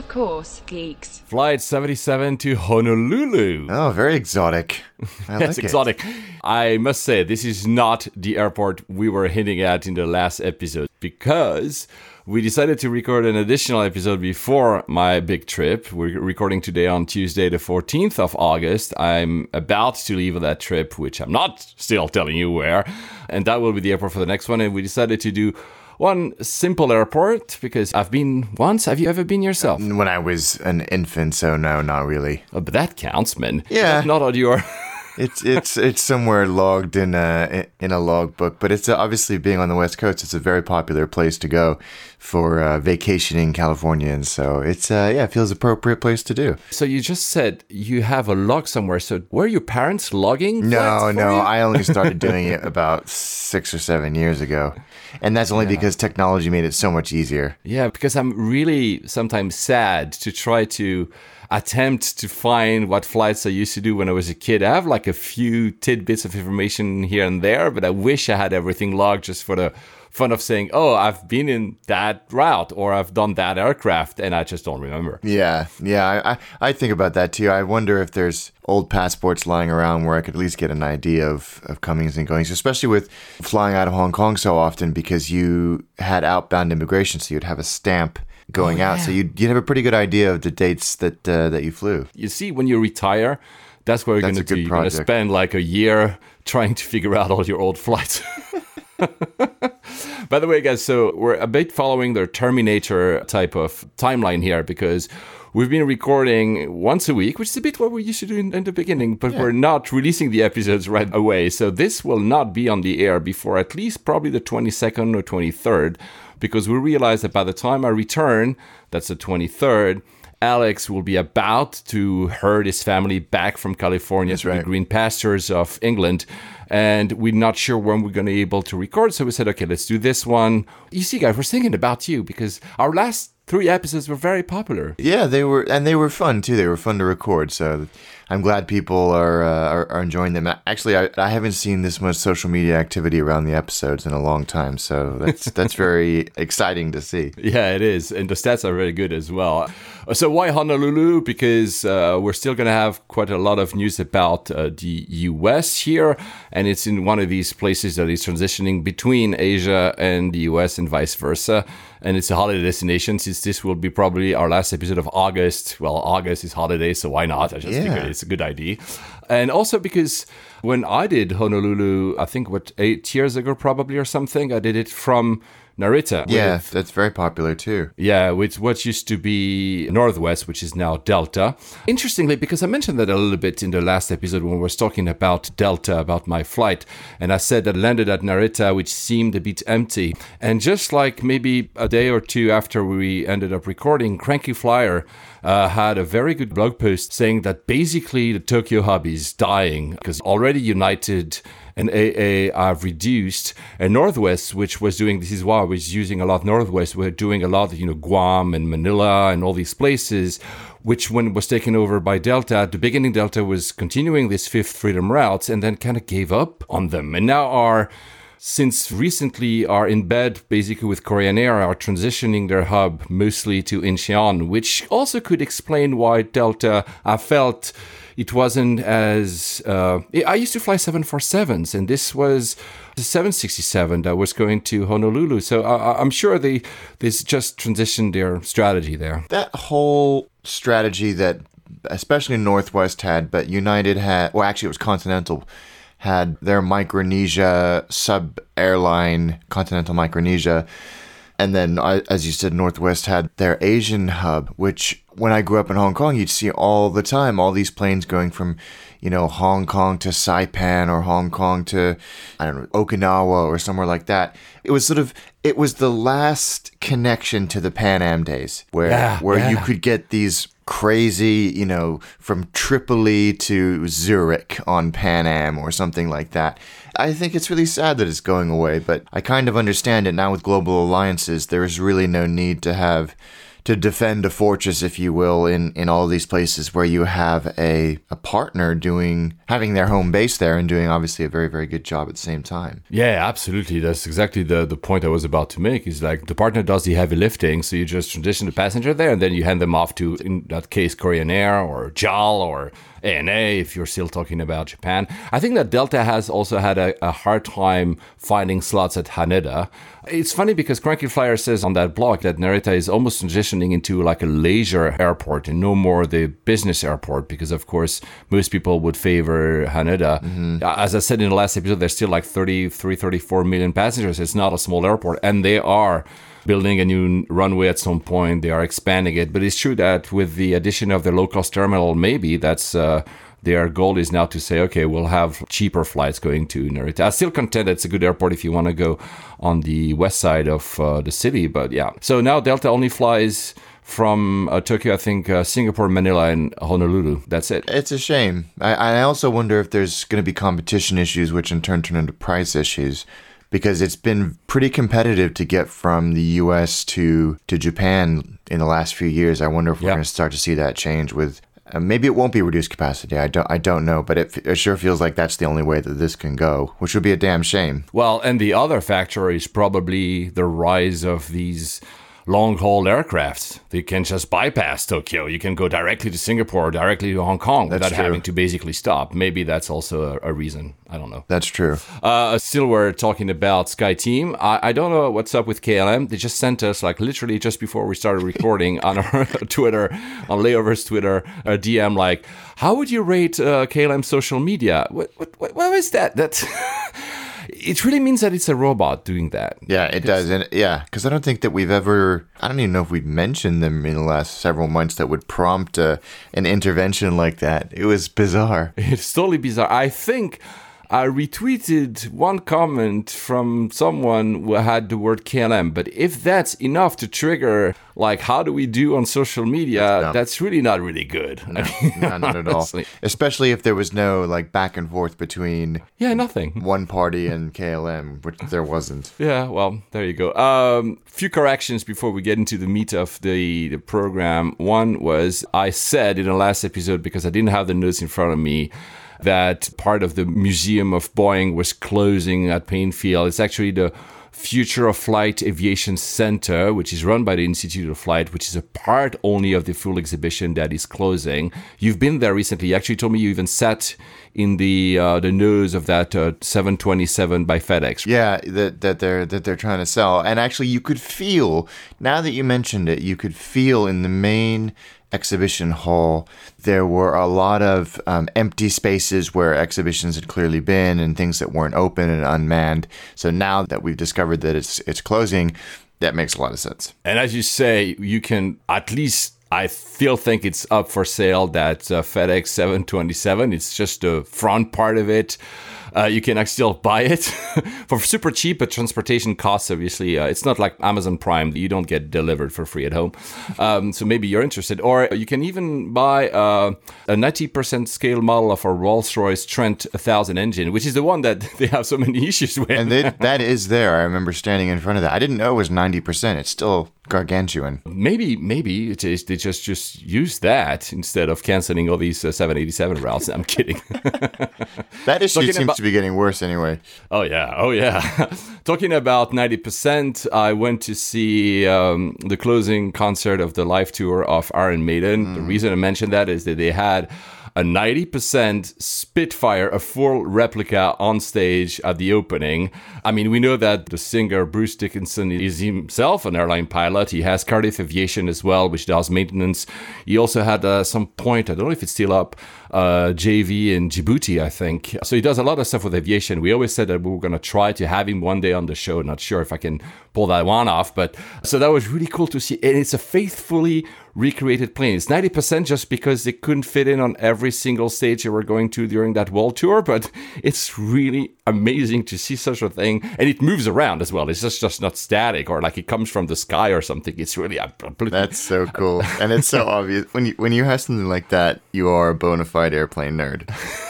Of course, geeks. Flight 77 to Honolulu. Oh, very exotic. I That's like it. exotic. I must say, this is not the airport we were hinting at in the last episode because we decided to record an additional episode before my big trip. We're recording today on Tuesday, the 14th of August. I'm about to leave on that trip, which I'm not still telling you where. And that will be the airport for the next one. And we decided to do one simple airport because I've been once. Have you ever been yourself? When I was an infant, so no, not really. Oh, but that counts, man. Yeah. Not on your. It's it's it's somewhere logged in a in a logbook, but it's obviously being on the West Coast. It's a very popular place to go for uh, vacationing Californians. So it's uh, yeah, it feels appropriate place to do. So you just said you have a log somewhere. So were your parents logging? No, no, you? I only started doing it about six or seven years ago, and that's only because technology made it so much easier. Yeah, because I'm really sometimes sad to try to attempt to find what flights I used to do when I was a kid. I have like a few tidbits of information here and there, but I wish I had everything logged just for the fun of saying, oh, I've been in that route or I've done that aircraft and I just don't remember. Yeah, yeah, I, I, I think about that too. I wonder if there's old passports lying around where I could at least get an idea of, of comings and goings, especially with flying out of Hong Kong so often because you had outbound immigration, so you'd have a stamp going out, so you'd, you'd have a pretty good idea of the dates that uh, that you flew. You see, when you retire, that's where you're going to do. good You're going to spend like a year trying to figure out all your old flights. By the way, guys, so we're a bit following the Terminator type of timeline here because we've been recording once a week, which is a bit what we used to do in, in the beginning, but we're not releasing the episodes right away. So this will not be on the air before at least probably the 22nd or 23rd because we realized that by the time I return, that's the 23rd, Alex will be about to herd his family back from California to the green pastures of England. And we're not sure when we're going to be able to record. So we said, okay, let's do this one. You see, guys, we're thinking about you because our last three episodes were very popular. Yeah, they were, and they were fun too. They were fun to record. So I'm glad people are uh, are, are enjoying them. Actually, I, I haven't seen this much social media activity around the episodes in a long time. So that's that's very exciting to see. Yeah, it is. And the stats are very good as well. So, why Honolulu? Because uh, we're still going to have quite a lot of news about uh, the US here. And it's in one of these places that is transitioning between Asia and the US and vice versa. And it's a holiday destination since this will be probably our last episode of August. Well, August is holiday, so why not? I just Yeah. figured it's a good idea. And also because when I did Honolulu, I think what, eight years ago probably or something, I did it from Narita. Yeah, with- that's very popular too. yeah, with what used to be Northwest, which is now Delta. Interestingly, because I mentioned that a little bit in the last episode when we were talking about Delta, about my flight, and I said that landed at Narita, which seemed a bit empty. And just like maybe a day or two after we ended up recording, Cranky Flier uh, had a very good blog post saying that basically the Tokyo hub is dying because already United and AA have reduced. And Northwest, which was doing this is why I was using a lot Northwest, were doing a lot you know Guam and Manila and all these places, which when it was taken over by Delta, at the beginning Delta was continuing this fifth freedom routes and then kind of gave up on them and now are since recently are in bed basically with Korean Air are transitioning their hub mostly to Incheon, which also could explain why Delta I felt it wasn't as uh, I used to fly 747s and this was the 767 that was going to Honolulu. So I, I'm sure they this just transitioned their strategy there. That whole strategy that especially Northwest had, but United had, well, actually, it was Continental, had their Micronesia sub airline, Continental Micronesia. And then, as you said, Northwest had their Asian hub, which when I grew up in Hong Kong, you'd see all the time all these planes going from, you know, Hong Kong to Saipan or Hong Kong to, I don't know, Okinawa or somewhere like that. It was sort of, it was the last connection to the Pan Am days where, Yeah, where you could get these crazy, you know, from Tripoli to Zurich on Pan Am or something like that. I think it's really sad that it's going away, but I kind of understand it now with global alliances. There is really no need to have to defend a fortress, if you will, in, in all these places where you have a, a partner doing having their home base there and doing obviously a very, very good job at the same time. Yeah, absolutely. That's exactly the, the point I was about to make. Is like the partner does the heavy lifting, so you just transition the passenger there and then you hand them off to in that case Korean Air or JAL or ANA if you're still talking about Japan. I think that Delta has also had a, a hard time finding slots at Haneda. It's funny because Cranky Flier says on that blog that Narita is almost transitioning into like a leisure airport and no more the business airport because, of course, most people would favor Haneda. Mm-hmm. As I said in the last episode, there's still like 33, 34 million passengers. It's not a small airport, and they are building a new runway at some point. They are expanding it, but it's true that with the addition of the low cost terminal, maybe that's. Uh, their goal is now to say, okay, we'll have cheaper flights going to Narita. I'm still content it's a good airport if you want to go on the west side of uh, the city, but yeah. So now Delta only flies from uh, Tokyo, I think uh, Singapore, Manila, and Honolulu. That's it. It's a shame. I, I also wonder if there's going to be competition issues, which in turn turn into price issues because it's been pretty competitive to get from the US to to Japan in the last few years. I wonder if we're Yeah. going to start to see that change with uh, maybe it won't be reduced capacity. I don't I don't know, but it, it sure feels like that's the only way that this can go, which would be a damn shame. Well, and the other factor is probably the rise of these long haul aircrafts. They can just bypass Tokyo. You can go directly to Singapore, directly to Hong Kong without true. having to basically stop. Maybe that's also a, a reason. I don't know. That's true. Uh, still, we're talking about Sky Team. I, I don't know what's up with KLM. They just sent us, like, literally just before we started recording on our Twitter, on Layover's Twitter, a DM, like, how would you rate uh, KLM social media? What, what, what, what is that? That's. it really means that it's a robot doing that. Yeah, it does. And yeah, because I don't think that we've ever, I don't even know if we've mentioned them in the last several months that would prompt uh, an intervention like that. It was bizarre. It's totally bizarre. I think I retweeted one comment from someone who had the word KLM, but if that's enough to trigger, like, how do we do on social media, dumb. that's really not really good. I mean, No, not at all. Especially if there was no like back and forth between Yeah, nothing. one party and KLM, which there wasn't. Yeah, well, there you go. Um, few corrections before we get into the meat of the, the program. One was I said in the last episode because I didn't have the notes in front of me that part of the Museum of Boeing was closing at Paine Field. It's actually the Future of Flight Aviation Center, which is run by the Institute of Flight, which is a part only of the full exhibition that is closing. You've been there recently. You actually told me you even sat in the uh, the nose of that uh, 727 by FedEx. Yeah, that that they're that they're trying to sell. And actually you could feel now that you mentioned it, you could feel in the main exhibition hall there were a lot of um, empty spaces where exhibitions had clearly been and things that weren't open and unmanned. So now that we've discovered that it's it's closing, that makes a lot of sense. And as you say, you can at least. I still think it's up for sale. That uh, FedEx 727. It's just the front part of it. Uh, you can actually still buy it for super cheap, but transportation costs obviously. Uh, it's not like Amazon Prime; you don't get delivered for free at home. Um, so maybe you're interested, or you can even buy uh, a 90% scale model of a Rolls-Royce Trent 1000 engine, which is the one that they have so many issues with. And they, that is there. I remember standing in front of that. I didn't know it was 90%. It's still gargantuan. Maybe, maybe it is, they just just use that instead of canceling all these uh, 787 routes. I'm kidding. That issue Talking seems about- to be getting worse anyway. oh yeah, oh yeah. Talking about 90%, I went to see um, the closing concert of the live tour of Iron Maiden. The reason I mentioned that is that they had a 90% Spitfire, a full replica on stage at the opening. I mean, we know that the singer Bruce Dickinson is himself an airline pilot. He has Cardiff Aviation as well, which does maintenance. He also had uh, some point, I don't know if it's still up, uh, JV in Djibouti, I think. So he does a lot of stuff with aviation. We always said that we were going to try to have him one day on the show. Not sure if I can pull that one off, but so that was really cool to see. And it's a faithfully recreated plane. It's 90% just because they couldn't fit in on every single stage they were going to during that world tour, but it's really amazing to see such a thing, and it moves around as well. It's just just not static or like it comes from the sky or something. It's really that's so cool, and it's so obvious when you when you have something like that, you are a bona fide airplane nerd.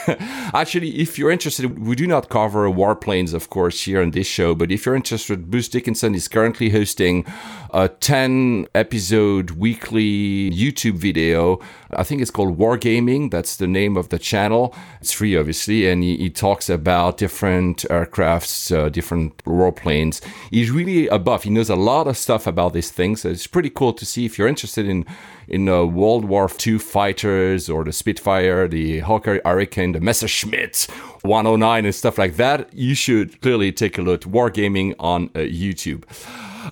Actually, if you're interested, we do not cover warplanes, of course, here on this show. But if you're interested, Bruce Dickinson is currently hosting a 10 episode weekly YouTube video. I think it's called Wargaming. That's the name of the channel. It's free, obviously, and he, he talks about different aircrafts, uh, different warplanes. He's really a buff. He knows a lot of stuff about these things. So it's pretty cool to see if you're interested in in uh, World War II fighters or the Spitfire, the Hawker Hurricane, the Messerschmitt 109 and stuff like that. You should clearly take a look. Wargaming on uh, YouTube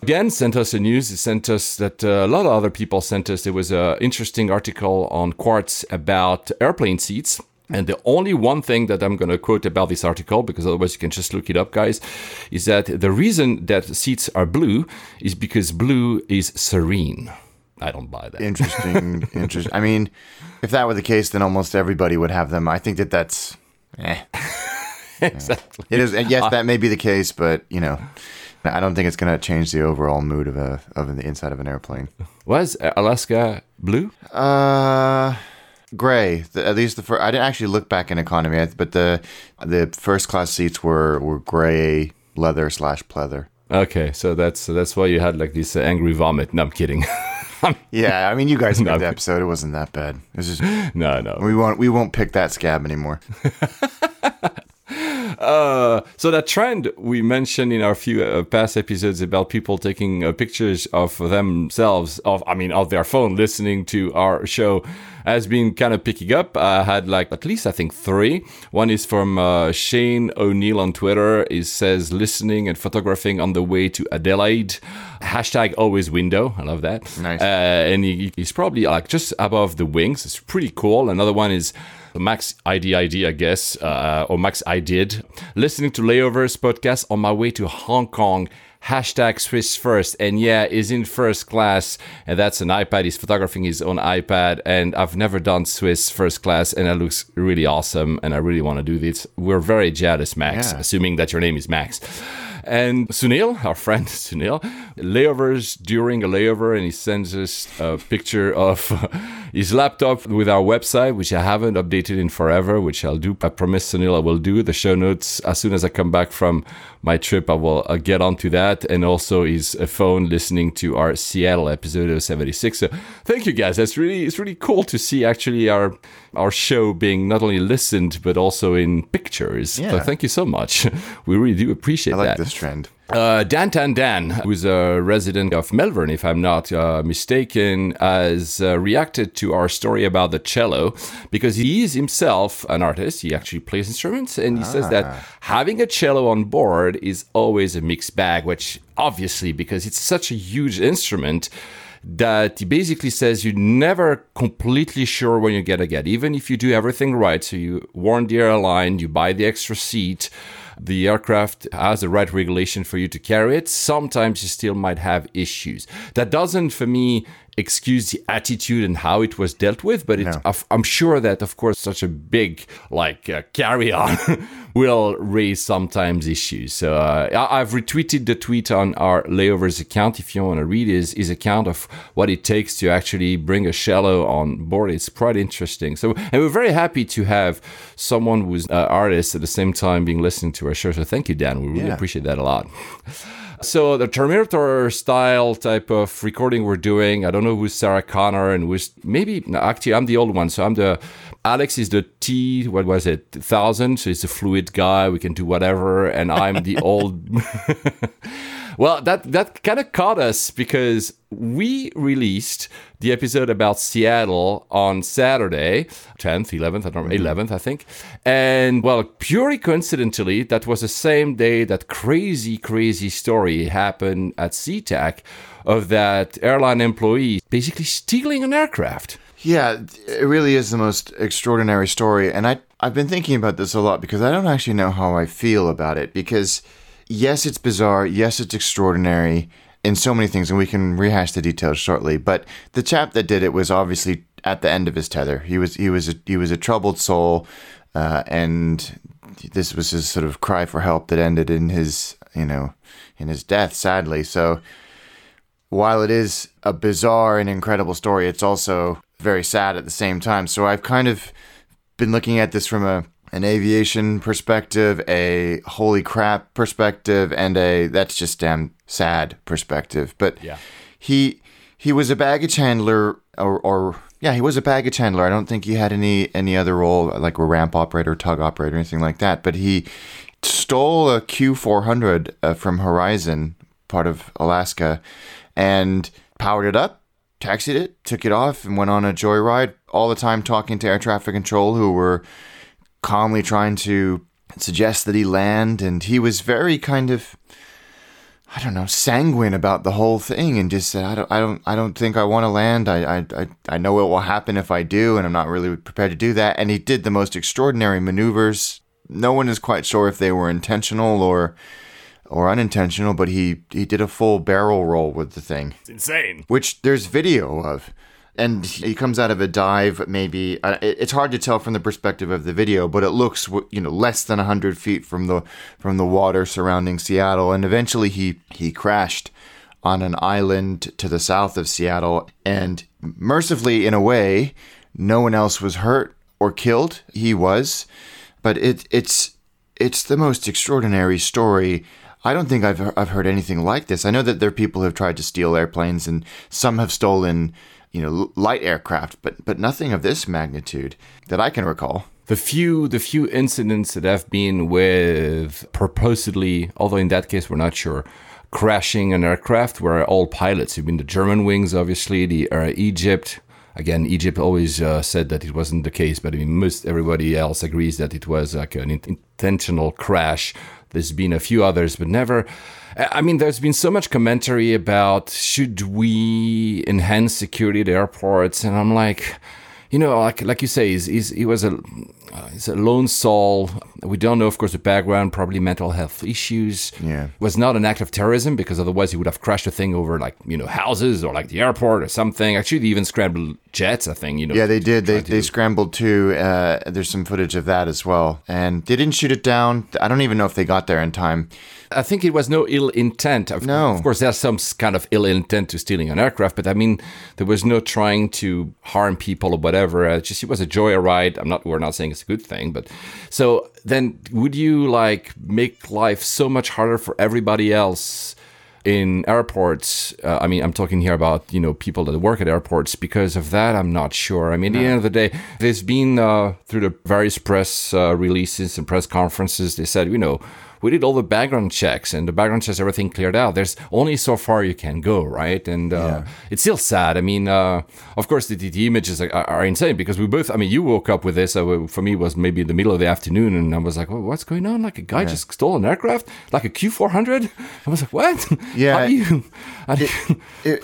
again sent us a news. It sent us that uh, a lot of other people sent us. There was an interesting article on Quartz about airplane seats. And the only one thing that I'm going to quote about this article, because otherwise you can just look it up, guys, is that the reason that seats are blue is because blue is serene. I don't buy that. Interesting. interesting. I mean, if that were the case, then almost everybody would have them. I think that that's. Eh. exactly. It is. Yes, that may be the case, but you know, I don't think it's going to change the overall mood of a of the inside of an airplane. Was Alaska blue? Uh, gray. The, at least the first. I didn't actually look back in economy, but the the first class seats were were gray leather slash pleather. Okay, so that's that's why you had like this uh, angry vomit. No, I'm kidding. Um, yeah, I mean, you guys made the episode. It wasn't that bad. It was just no, no. We won't we won't pick that scab anymore. Uh, so that trend we mentioned in our few uh, past episodes about people taking uh, pictures of themselves, of I mean, of their phone, listening to our show, has been kind of picking up. I had like at least I think three. One is from uh, Shane O'Neill on Twitter. He says listening and photographing on the way to Adelaide. Hashtag always window. I love that. Nice. Uh, and he, he's probably like just above the wings. It's pretty cool. Another one is Max ID ID, I guess, uh, or Max I did. Listening to Layovers podcast on my way to Hong Kong. Hashtag Swiss first. And yeah, is in first class. And that's an iPad. He's photographing his own iPad. And I've never done Swiss first class. And it looks really awesome. And I really want to do this. We're very jealous, Max, Yeah. assuming that your name is Max. And Sunil, our friend Sunil, layovers during a layover, and he sends us a picture of his laptop with our website, which I haven't updated in forever, which I'll do. I promise Sunil I will do the show notes as soon as I come back from my trip. I will uh, get onto that, and also his uh, phone listening to our Seattle episode of 76. So thank you guys. That's really it's really cool to see actually our our show being not only listened but also in pictures. So Yeah. thank you so much. We really do appreciate like that. Trend. Uh, Dan Tan Dan, who's a resident of Melbourne, if I'm not uh, mistaken, has uh, reacted to our story about the cello because he is himself an artist. He actually plays instruments, and he says that having a cello on board is always a mixed bag, which obviously, because it's such a huge instrument, that he basically says you're never completely sure when you're gonna get, even if you do everything right. So you warn the airline, you buy the extra seat, the aircraft has the right regulation for you to carry it. Sometimes you still might have issues. That doesn't, for me, excuse the attitude and how it was dealt with, but No. I'm sure that, of course, such a big like uh, carry on will raise sometimes issues. So uh, I've retweeted the tweet on our layovers account. If you want to read his, his account of what it takes to actually bring a cello on board, it's quite interesting. So, and we're very happy to have someone who's an artist at the same time being listening to our show. So thank you, Dan. We really Yeah. appreciate that a lot. So the Terminator style type of recording we're doing, I don't know who's Sarah Connor and who's maybe actually I'm the old one, so I'm the Alex is the T what was it thousand, so he's a fluid guy, we can do whatever, and I'm the old Well, that that kind of caught us because we released the episode about Seattle on Saturday, 10th, 11th, I don't know, mm-hmm. 11th, I think. And well, purely coincidentally, that was the same day that crazy, crazy story happened at SeaTac of that airline employee basically stealing an aircraft. Yeah, it really is the most extraordinary story. And I, I've been thinking about this a lot because I don't actually know how I feel about it. Because, yes, it's bizarre. Yes, it's extraordinary in so many things. And we can rehash the details shortly. But the chap that did it was obviously at the end of his tether. He was, he was, a, he was a troubled soul. Uh, and this was his sort of cry for help that ended in his, you know, in his death, sadly. So while it is a bizarre and incredible story, it's also very sad at the same time. So I've kind of been looking at this from a an aviation perspective, a holy crap perspective, and a that's just damn sad perspective. But Yeah. he he was a baggage handler, or, or yeah, he was a baggage handler. I don't think he had any any other role like a ramp operator, tug operator, anything like that. But he stole a Q400 uh, from Horizon, part of Alaska, and powered it up, taxied it, took it off, and went on a joyride. All the time talking to air traffic control, who were calmly trying to suggest that he land, and he was very kind of. I don't know, sanguine about the whole thing, and just said, "I don't, I don't, I don't think I want to land. I, I, I, know it will happen if I do, and I'm not really prepared to do that." And he did the most extraordinary maneuvers. No one is quite sure if they were intentional or, or unintentional, but he he did a full barrel roll with the thing It's insane. which there's video of. And he comes out of a dive, maybe uh, it- it's hard to tell from the perspective of the video, but it looks you know less than hundred feet from the from the water surrounding Seattle, and eventually he he crashed on an island to the south of Seattle, and mercifully, in a way, no one else was hurt or killed. He was, but it it's it's the most extraordinary story. I don't think I've I've heard anything like this. I know that there are people who have tried to steal airplanes, and some have stolen, you know, light aircraft, but but nothing of this magnitude that I can recall. The few the few incidents that have been with purposely, although in that case we're not sure, crashing an aircraft were all pilots. You've been the Germanwings, obviously, the uh, Egypt. Again, Egypt always uh, said that it wasn't the case, but I mean, most everybody else agrees that it was like an in- intentional crash. There's been a few others, but never. I mean, there's been so much commentary about should we enhance security at airports, and I'm like, you know, like like you say, he's, he's, he was a uh, he's a lone soul. We don't know, of course, the background. Probably mental health issues. Yeah. was not an act of terrorism because otherwise he would have crashed a thing over like you know houses or like the airport or something. Actually, they even scrambled jets. I think you know. Yeah, they did. They, to- they scrambled too. Uh, there's some footage of that as well, and they didn't shoot it down. I don't even know if they got there in time. I think it was no ill intent. Of, No. of course, there's some kind of ill intent to stealing an aircraft, but I mean, there was no trying to harm people or whatever. Uh, just it was a joyride. I'm not. We're not saying it's a good thing, but so then would you like make life so much harder for everybody else? In airports, uh, I mean, I'm talking here about you know people that work at airports. Because of that, I'm not sure. I mean, at the end of the day, there's been uh, through the various press uh, releases and press conferences, they said, you know, we did all the background checks and the background checks everything cleared out. There's only so far you can go right? And uh, it's still sad. I mean uh, of course the, the, the images are, are insane because we both i mean you woke up with this uh, for me it was maybe the middle of the afternoon and i was like well, what's going on? Like a guy just stole an aircraft? Like a q400 i was like what? Yeah. how do you, how do you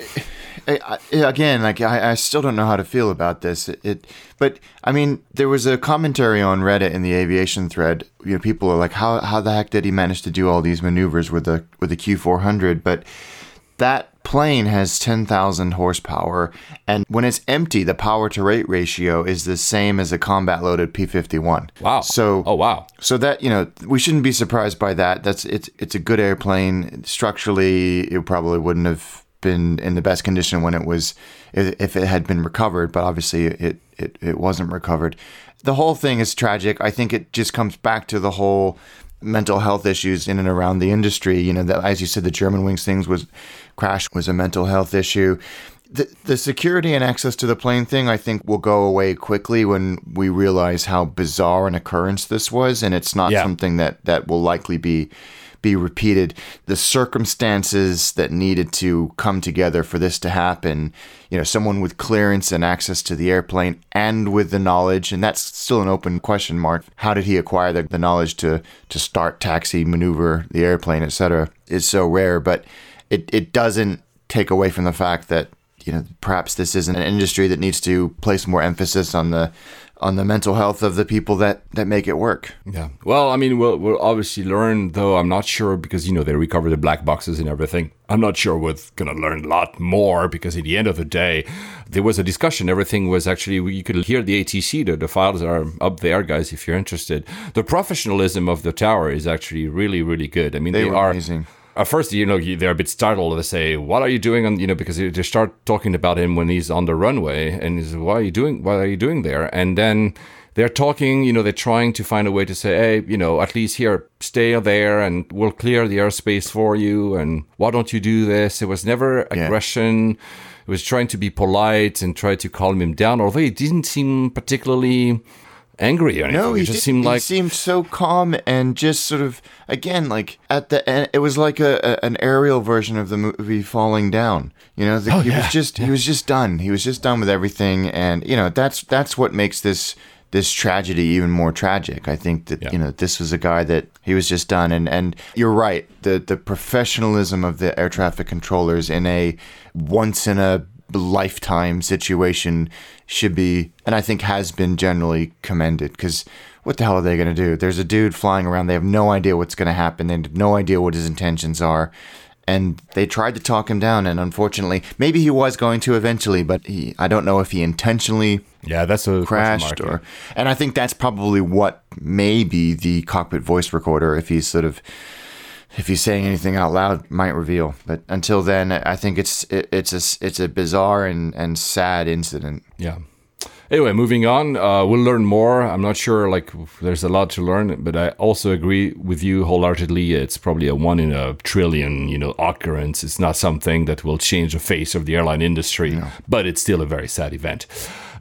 I, I, again, like I, I still don't know how to feel about this. It, it, but I mean, there was a commentary on Reddit in the aviation thread. You know, people are like, "How how the heck did he manage to do all these maneuvers with the with the Q400?" But that plane has 10,000 horsepower, and when it's empty, the power to rate ratio is the same as a combat loaded P51. wow So oh wow so that you know, we shouldn't be surprised by that. That's it's it's a good airplane. Structurally, it probably wouldn't have been in the best condition when it was if it had been recovered. But obviously, it it it wasn't recovered. The whole thing is tragic. I think it just comes back to the whole mental health issues in and around the industry. You know, that as you said, the Germanwings things was crash was a mental health issue. The, the security and access to the plane thing, I think, will go away quickly when we realize how bizarre an occurrence this was, and it's not Yeah. something that that will likely be be repeated. The circumstances that needed to come together for this to happen, you know, someone with clearance and access to the airplane, and with the knowledge, and that's still an open question mark. How did he acquire the, the knowledge to to start, taxi, maneuver the airplane, etc. Is so rare, but it it doesn't take away from the fact that you know perhaps this isn't an industry that needs to place more emphasis on the on the mental health of the people that that make it work. Yeah. Well, I mean, we'll, we'll obviously learn, though I'm not sure because, you know, they recover the black boxes and everything. I'm not sure we're to learn a lot more because at the end of the day, there was a discussion. Everything was actually, you could hear the ATC, the, the files are up there, guys, if you're interested. The professionalism of the tower is actually really, really good. I mean, They they, are. amazing. At first, you know, they're a bit startled. They say, "What are you doing?" And you know, because they start talking about him when he's on the runway, and he's, "Why are you doing? What are you doing there?" And then they're talking. You know, they're trying to find a way to say, "Hey, you know, at least here, stay there, and we'll clear the airspace for you." And why don't you do this? It was never aggression. It was trying to be polite and try to calm him down. Although he didn't seem particularly angry or anything. No, it he just did- seemed he like seemed so calm and just sort of again like at the end. It was like a, a an aerial version of the movie Falling Down. You know, the, Oh, he yeah, was just he was just done. He was just done with everything, and you know that's that's what makes this this tragedy even more tragic. I think that Yeah. you know this was a guy that he was just done, and and you're right. The the professionalism of the air traffic controllers in a once in a lifetime situation should be, and I think has been generally commended because what the hell are they going to do? There's a dude flying around. They have no idea what's going to happen. They have no idea what his intentions are. And they tried to talk him down, and unfortunately, maybe he was going to eventually, but he, I don't know if he intentionally yeah, that's a crashed or and I think that's probably what maybe the cockpit voice recorder if he's sort of if he's saying anything out loud might reveal but until then I think it's it, it's a it's a bizarre and and sad incident Yeah. Anyway, moving on, uh, we'll learn more. I'm not sure, like, there's a lot to learn, but I also agree with you wholeheartedly. It's probably a one in a trillion, you know, occurrence. It's not something that will change the face of the airline industry, but it's still a very sad event.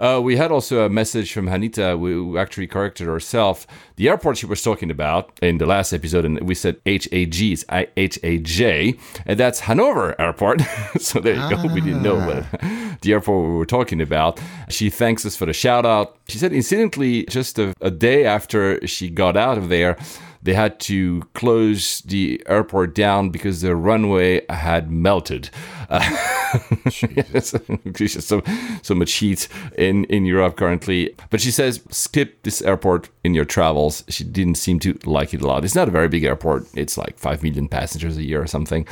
Uh, we had also a message from Hanita, who actually corrected herself. The airport she was talking about in the last episode, and we said HAG, it's I- H-A-J, and that's Hanover Airport. so there you go. We didn't know what the airport we were talking about. She thanks us for the shout out. She said, incidentally, just a, a day after she got out of there, they had to close the airport down because the runway had melted. Uh, so, so much heat in, in Europe currently. But she says, skip this airport in your travels. She didn't seem to like it a lot. It's not a very big airport. It's like 5 million passengers a year or something.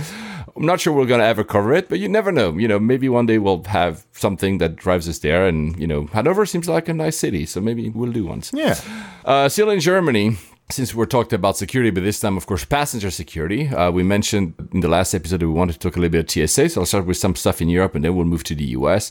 I'm not sure we're going to ever cover it, but you never know. You know, maybe one day we'll have something that drives us there. And, you know, Hanover seems like a nice city. So maybe we'll do once. yeah Uh, still in Germany, since we're talking about security, but this time, of course, passenger security. Uh, we mentioned in the last episode that we wanted to talk a little bit of TSA, so I'll start with some stuff in Europe and then we'll move to the US.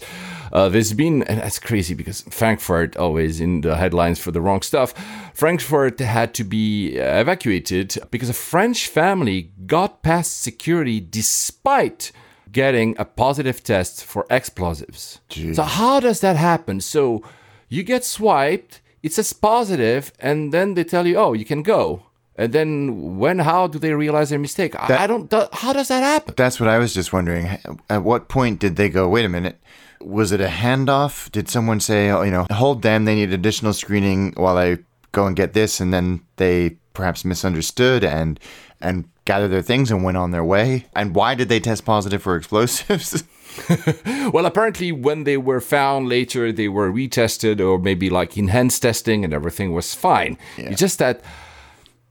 Uh, there's been, and that's crazy because Frankfurt always in the headlines for the wrong stuff. Frankfurt had to be uh, evacuated because a French family got past security despite getting a positive test for explosives. So, how does that happen? So, you get swiped, it says positive, and then they tell you, oh, you can go. And then when, how do they realize their mistake? I I don't, how does that happen? that's what I was just wondering at what point did they go wait a minute was it a handoff did someone say oh you know hold them they need additional screening while I go and get this and then they perhaps misunderstood and and gathered their things and went on their way and why did they test positive for explosives Well, apparently, when they were found later, they were retested or maybe like enhanced testing and everything was fine. It's just that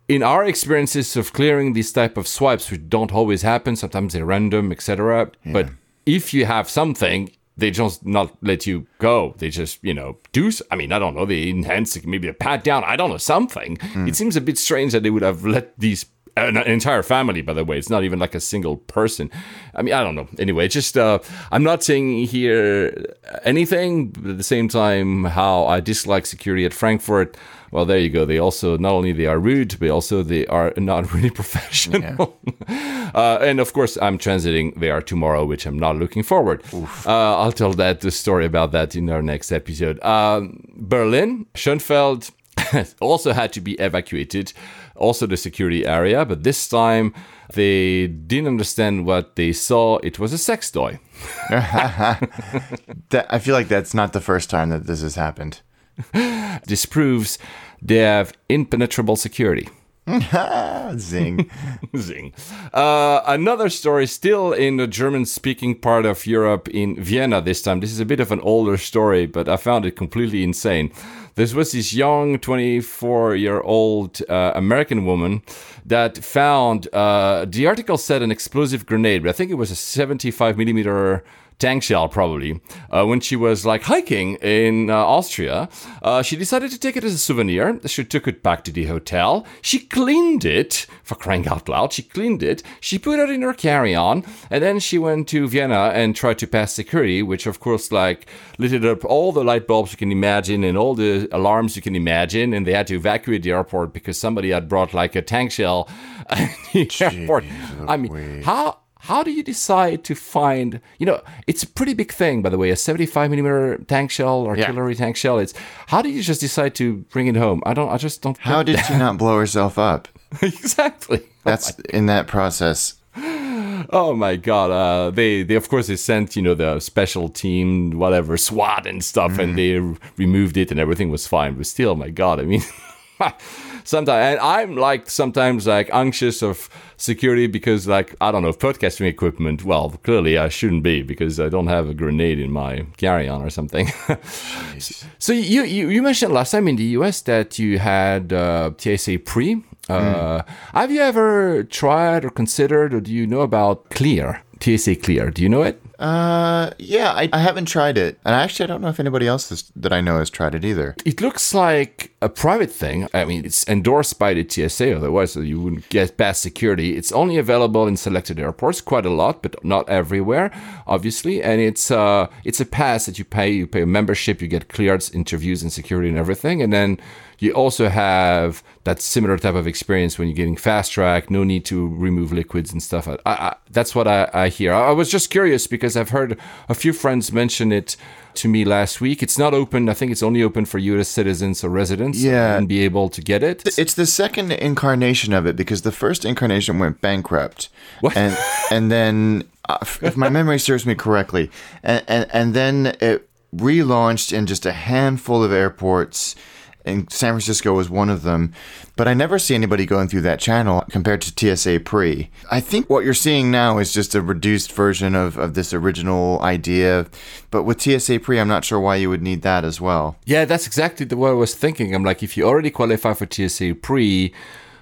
in our experiences of clearing these type of swipes, which don't always happen, sometimes they're random, etc. But if you have something, they just not let you go. They just, you know, do. I mean, I don't know. They enhance it, maybe a pat down. I don't know something. Hmm. It seems a bit strange that they would have let these an entire family by the way. It's not even like a single person. I mean i don't know. Anyway just uh i'm not saying here anything but at the same time how i dislike security at frankfurt. Well there you go. They also not only they are rude but also they are not really professional. Uh, and of course i'm transiting. There tomorrow which i'm not looking forward. Uh, i'll tell that the story about that in our next episode. Um, berlin Schönefeld also had to be evacuated, also the security area, but this time they didn't understand what they saw. It was a sex toy. that, I feel like that's not the first time that this has happened This proves they have impenetrable security. Zing. Zing. Uh, another story, still in the German speaking part of Europe, in Vienna this time. This is a bit of an older story, but I found it completely insane. This was this young 24 year old uh, American woman that found uh, the article said an explosive grenade, but I think it was a 75 millimeter tank shell probably uh, when she was like hiking in uh, austria uh, she decided to take it as a souvenir. She took it back to the hotel. She cleaned it for crying out loud she cleaned it. She put it in her carry-on and then she went to vienna and tried to pass security which of course like lit up all the light bulbs you can imagine and all the alarms you can imagine and they had to evacuate the airport because somebody had brought like a tank shell airport. I mean how how do you decide to find you know it's a pretty big thing by the way a 75 millimeter tank shell artillery tank shell it's how do you just decide to bring it home? I don't i just don't How did she not blow herself up? exactly. That's in that process. oh my god uh, they they of course they sent you know the special team whatever swat and stuff and they r- removed it and everything was fine but still my god i mean sometimes and i'm like sometimes like anxious of security because like i don't know podcasting equipment well clearly i shouldn't be because i don't have a grenade in my carry-on or something. So you, you you mentioned last time in the us that you had uh, tsa pre. Uh, have you ever tried or considered or do you know about clear tsa clear? Do you know it Uh, yeah, I, I haven't tried it, and actually, I don't know if anybody else has, that I know has tried it either. it looks like a private thing. I mean, it's endorsed by the TSA, otherwise you wouldn't get past security. It's only available in selected airports, quite a lot, but not everywhere, obviously. And it's uh, it's a pass that you pay. You pay a membership, you get cleared interviews and security and everything, and then you also have that similar type of experience when you're getting fast track. No need to remove liquids and stuff. I, I, that's what I, I hear. I, I was just curious because I've heard a few friends mention it to me last week. It's not open. I think it's only open for U.S. citizens or residents. Yeah. and be able to get it. It's the second incarnation of it because the first incarnation went bankrupt, What? and and then, uh, if my memory serves me correctly, and, and and then it relaunched in just a handful of airports. And San Francisco was one of them, but I never see anybody going through that channel compared to TSA Pre. I think what you're seeing now is just a reduced version of, of this original idea, but with TSA Pre, I'm not sure why you would need that as well. Yeah, that's exactly the what I was thinking. I'm like, if you already qualify for TSA pre,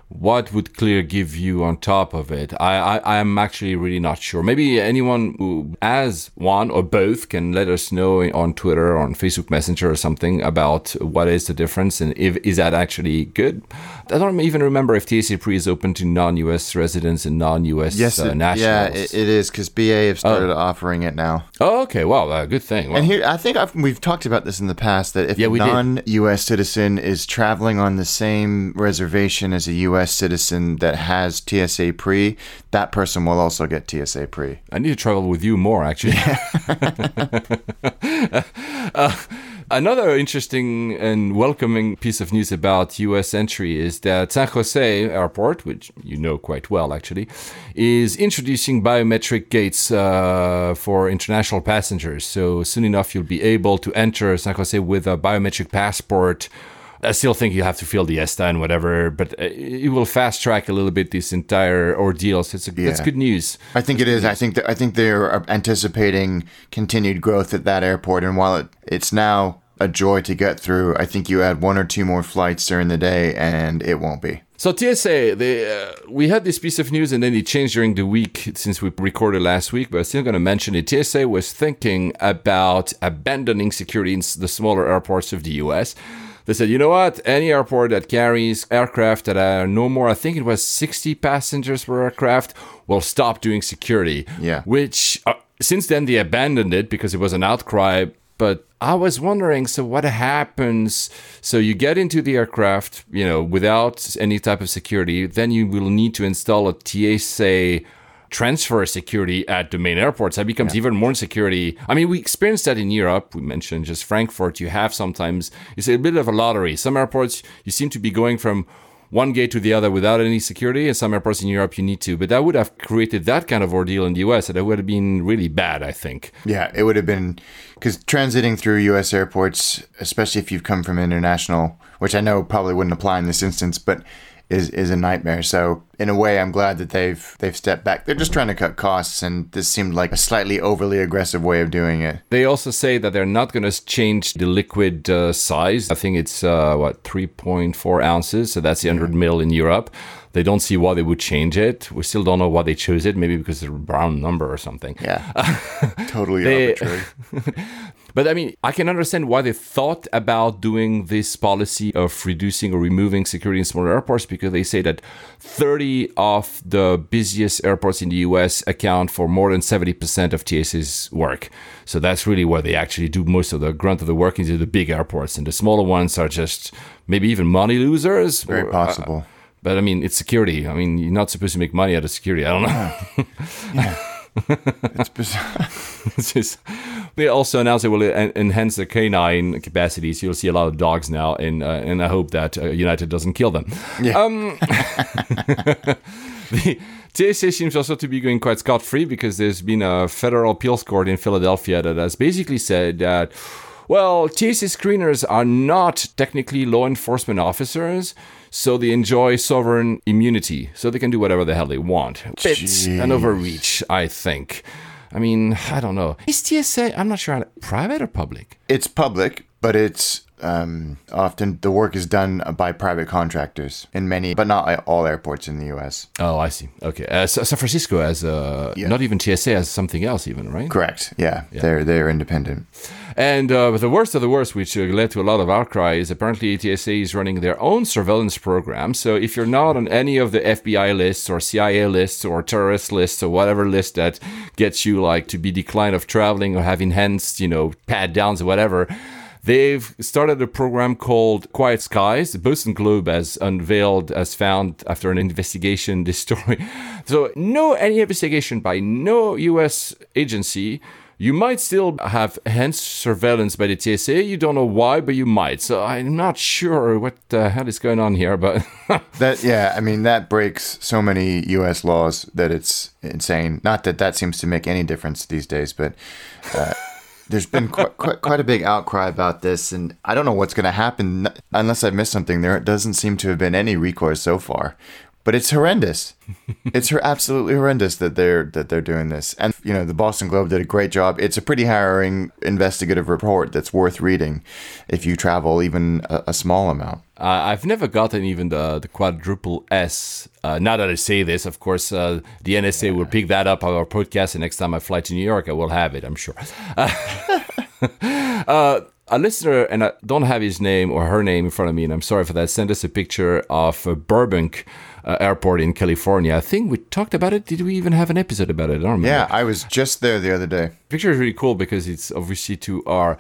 what would Clear give you on top of it? I, I I'm actually really not sure. Maybe anyone who has one or both can let us know on Twitter or on Facebook Messenger or something about what is the difference and if is that actually good. I don't even remember if TSA pre is open to non-US residents and non-US Yes, uh, it- nationals. yeah, it, it is because BA have started offering it now. oh, okay. Well, uh, good thing. And here, I think I've, we've talked about this in the past that if Yeah, a non-U.S. citizen is traveling on the same reservation as a U.S. citizen that has TSA pre, that person will also get TSA pre. I need to travel with you more, actually. Uh, another interesting and welcoming piece of news about U.S. entry is that San Jose Airport, which you know quite well, actually, is introducing biometric gates uh, for international passengers. So soon enough, you'll be able to enter San Jose with a biometric passport. I still think you have to fill the ESTA and whatever, but uh, it will fast track a little bit this entire ordeal. So it's a, that's good news. I think it is. I think that I think they're anticipating continued growth at that airport, and while it, it's now a joy to get through, I think you add one or two more flights during the day, and it won't be. So TSA, they, uh, we had this piece of news and then it changed during the week since we recorded last week, but I'm still going to mention it. TSA was thinking about abandoning security in the smaller airports of the US. They said, you know what? Any airport that carries aircraft that are no more, I think it was 60 passengers per aircraft, will stop doing security. Yeah. Which, uh, since then, they abandoned it because it was an outcry. But I was wondering, so what happens? So you get into the aircraft, you know, without any type of security, then you will need to install a TSA transfer security at the main airports. That becomes even more security. I mean, we experienced that in Europe. We mentioned just Frankfurt. You have sometimes, it's a bit of a lottery. Some airports, you seem to be going from one gate to the other without any security, and some airports in Europe you need to. But that would have created that kind of ordeal in the US, and that would have been really bad, I think. Yeah, it would have been because transiting through U.S. airports, especially if you've come from international, which I know probably wouldn't apply in this instance, but is is a nightmare. So in a way, I'm glad that they've they've stepped back. They're just trying to cut costs, and this seemed like a slightly overly aggressive way of doing it. They also say that they're not going to change the liquid uh, size. I think it's uh, what 3.4 ounces, so that's the 100 mil in Europe. They don't see why they would change it. We still don't know why they chose it. Maybe because it's a round number or something. Yeah, totally They- arbitrary. But I mean, I can understand why they thought about doing this policy of reducing or removing security in smaller airports because they say that 30 of the busiest airports in the US account for more than 70% of TSA's work. So that's really where they actually do most of the grunt of the work into the big airports. And the smaller ones are just maybe even money losers. Very or- uh, possible. but I mean, it's security. I mean, you're not supposed to make money out of security. I don't know. Yeah, It's bizarre. It's just- they also announced they will en- enhance the canine capacities. You'll see a lot of dogs now, and uh, and I hope that uh, United doesn't kill them. Um, the TSA seems also to be going quite scot free because there's been a federal appeals court in Philadelphia that has basically said that. Well, TSA screeners are not technically law enforcement officers, so they enjoy sovereign immunity, so they can do whatever the hell they want. It's an overreach, I think. I mean, I don't know. Is TSA, I'm not sure, private or public? It's public, but it's um, often the work is done by private contractors in many, but not all airports in the U.S. Oh, I see. Okay. Uh, Sa- San Francisco has, uh, Yeah. not even TSA, has something else, even, right? Correct. Yeah, they're they're independent. And uh, the worst of the worst, which uh, led to a lot of outcry, is apparently TSA is running their own surveillance program. So if you're not on any of the FBI lists or CIA lists or terrorist lists or whatever list that gets you like to be declined of traveling or have enhanced, you know, pat downs or whatever, they've started a program called Quiet Skies. The Boston Globe has unveiled, has found after an investigation this story. So no any investigation by no U.S. agency you might still have hence surveillance by the TSA. You don't know why, but you might. So I'm not sure what the hell is going on here, but That yeah, I mean that breaks so many U.S. laws that it's insane. Not that that seems to make any difference these days, but uh, there's been quite, quite quite a big outcry about this, and I don't know what's going to happen unless I've missed something. There It doesn't seem to have been any recourse so far, but it's horrendous. it's absolutely horrendous that they're that they're doing this. And you know, the Boston Globe did a great job. It's a pretty harrowing investigative report that's worth reading if you travel even a, a small amount. uh, I've never gotten even the, the quadruple S. Uh, now that I say this, of course, uh, the NSA will pick that up on our podcast. And next time I fly to New York, I will have it, I'm sure. Uh, a listener, and I don't have his name or her name in front of me, and I'm sorry for that, sent us a picture of Burbank uh, Airport in California. I think we talked about it. Did we even have an episode about it? I don't remember. Yeah, I was just there the other day. picture is really cool because it's obviously to our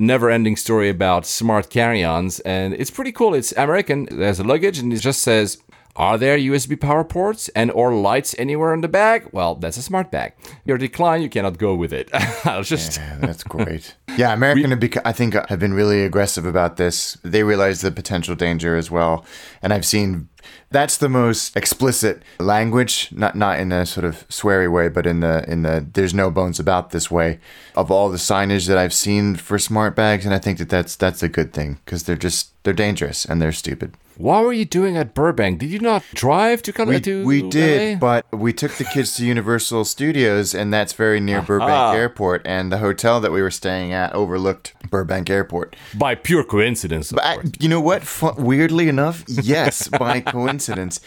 never-ending story about smart carry-ons and it's pretty cool it's american there's a luggage and it just says are there usb power ports and or lights anywhere in the bag well that's a smart bag your decline you cannot go with it i'll just Yeah, that's great. yeah, American, have beca- I think, have been really aggressive about this. They realize the potential danger as well, and I've seen that's the most explicit language, not not in a sort of sweary way, but in the in the there's no bones about this way of all the signage that I've seen for smart bags, and I think that that's that's a good thing because they're just they're dangerous and they're stupid. what were you doing at burbank did you not drive to come We, to we did, LA? but we took the kids to Universal Studios, and that's very near Burbank Airport. And the hotel that we were staying at overlooked Burbank Airport. by pure coincidence I, you know what? Fu- weirdly enough, yes, by coincidence.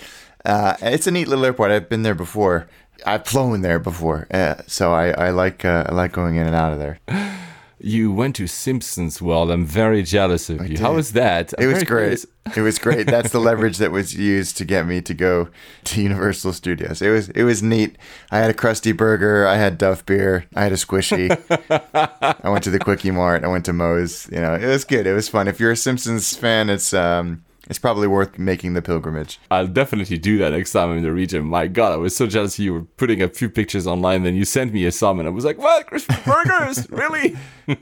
Uh, it's a neat little airport. I've been there before. I've flown there before, uh, so I, I like uh, I like going in and out of there. you went to simpsons world i'm very jealous of you how was that It was great. It was great. That's the leverage that was used to get me to go to Universal Studios. It was it was neat. I had a Krusty Burger. I had Duff beer. I had a squishy. I went to the Kwik-E-Mart. I went to Moe's. You know, it was good. It was fun. If you're a Simpsons fan, it's um it's probably worth making the pilgrimage. I'll definitely do that next time I'm in the region. My God, I was so jealous you were putting a few pictures online. Then you sent me a some, and I was like, "What? Burgers? really?"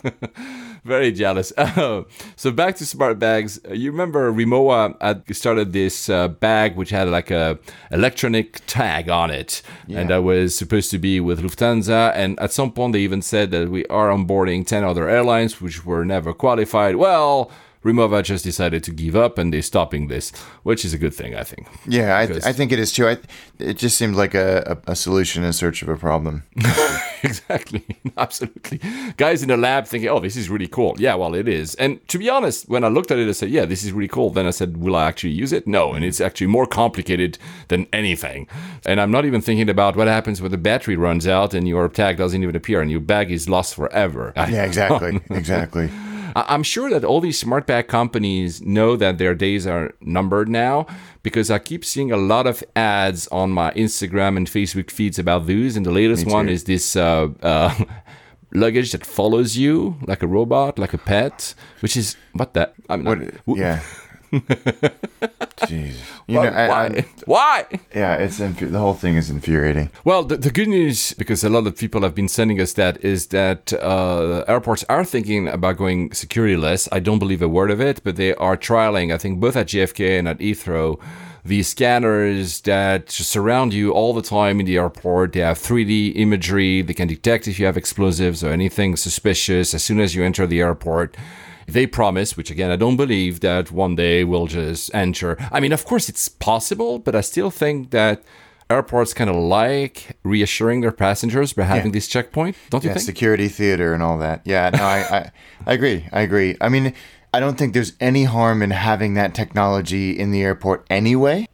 Very jealous. Oh, so back to smart bags. Uh, You remember Rimowa had started this uh, bag which had like a electronic tag on it, and that was supposed to be with Lufthansa. And at some point, they even said that we are onboarding ten other airlines which were never qualified. Well. Rimowa just decided to give up and they're stopping this, which is a good thing, I think. Yeah, I, Because- I think it is too. I, it just seemed like a, a, a solution in search of a problem. exactly. Absolutely. Guys in the lab thinking, oh, this is really cool. Yeah, well, it is. And to be honest, when I looked at it, I said, yeah, this is really cool. Then I said, will I actually use it? No. And it's actually more complicated than anything. And I'm not even thinking about what happens when the battery runs out and your tag doesn't even appear and your bag is lost forever. Yeah, exactly, exactly. I'm sure that all these smart bag companies know that their days are numbered now because I keep seeing a lot of ads on my Instagram and Facebook feeds about those. And the latest one is this uh, uh, luggage that follows you like a robot, like a pet, which is what that. I mean, What? Yeah. Jeez. You why? know, I, why? I, why? yeah, it's infu- the whole thing is infuriating. Well, the, the good news, because a lot of people have been sending us that, is that uh, airports are thinking about going security-less. I don't believe a word of it, but they are trialing, I think, both at JFK and at Heathrow, these scanners that surround you all the time in the airport. They have 3D imagery. They can detect if you have explosives or anything suspicious as soon as you enter the airport. They promise, which again I don't believe, that one day we'll just enter. I mean, of course it's possible, but I still think that airports kind of like reassuring their passengers by having Yeah. this checkpoint. Don't you Yeah, think? security theater and all that. Yeah, no, I, I, I agree. I agree. I mean, I don't think there's any harm in having that technology in the airport anyway.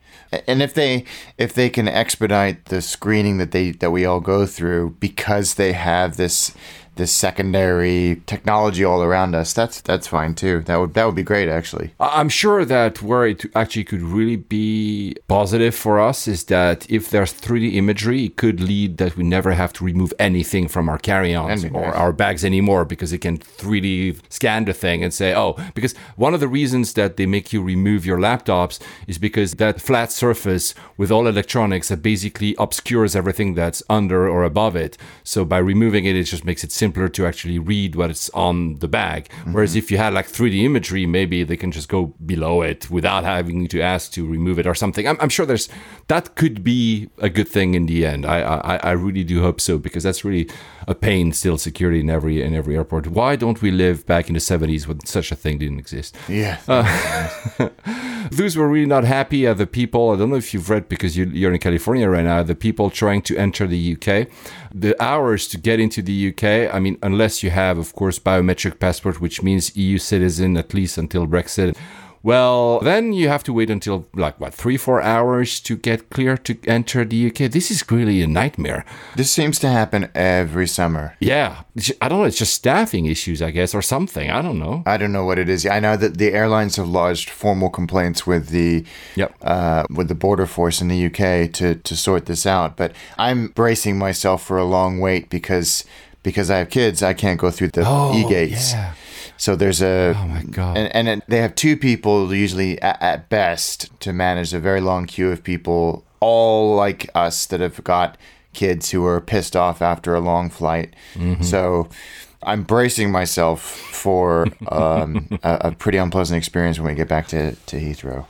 And if they if they can expedite the screening that they that we all go through because they have this this secondary technology all around us, that's that's fine too. That would that would be great actually. I'm sure that where it actually could really be positive for us is that if there's 3D imagery, it could lead that we never have to remove anything from our carry-ons or nice. our bags anymore because it can 3D scan the thing and say, oh, because one of the reasons that they make you remove your laptops is because that flat surface with all electronics that basically obscures everything that's under or above it. So by removing it, it just makes it simpler to actually read what's on the bag. Whereas if you had like 3D imagery, maybe they can just go below it without having to ask to remove it or something. I'm, I'm sure there's that could be a good thing in the end. I, I I really do hope so because that's really a pain still security in every in every airport. Why don't we live back in the 70s when such a thing didn't exist? Yeah. Uh, Those were really not happy are the people. I don't know if you've read because you, you're in California right now. The people trying to enter the UK, the hours to get into the UK. I mean, unless you have, of course, biometric passport, which means EU citizen at least until Brexit. Well, then you have to wait until like what three, four hours to get clear to enter the UK. This is really a nightmare. this seems to happen every summer. Yeah, I don't know. It's just staffing issues, I guess, or something. I don't know. I don't know what it is. I know that the airlines have lodged formal complaints with the Yep. uh, with the border force in the UK to to sort this out. But I'm bracing myself for a long wait because because I have kids. I can't go through the Oh, e gates. yeah. So there's a Oh my God. and and they have two people usually at, at best to manage a very long queue of people, all like us that have got kids who are pissed off after a long flight. Mm-hmm. So I'm bracing myself for um, a, a pretty unpleasant experience when we get back to, to Heathrow.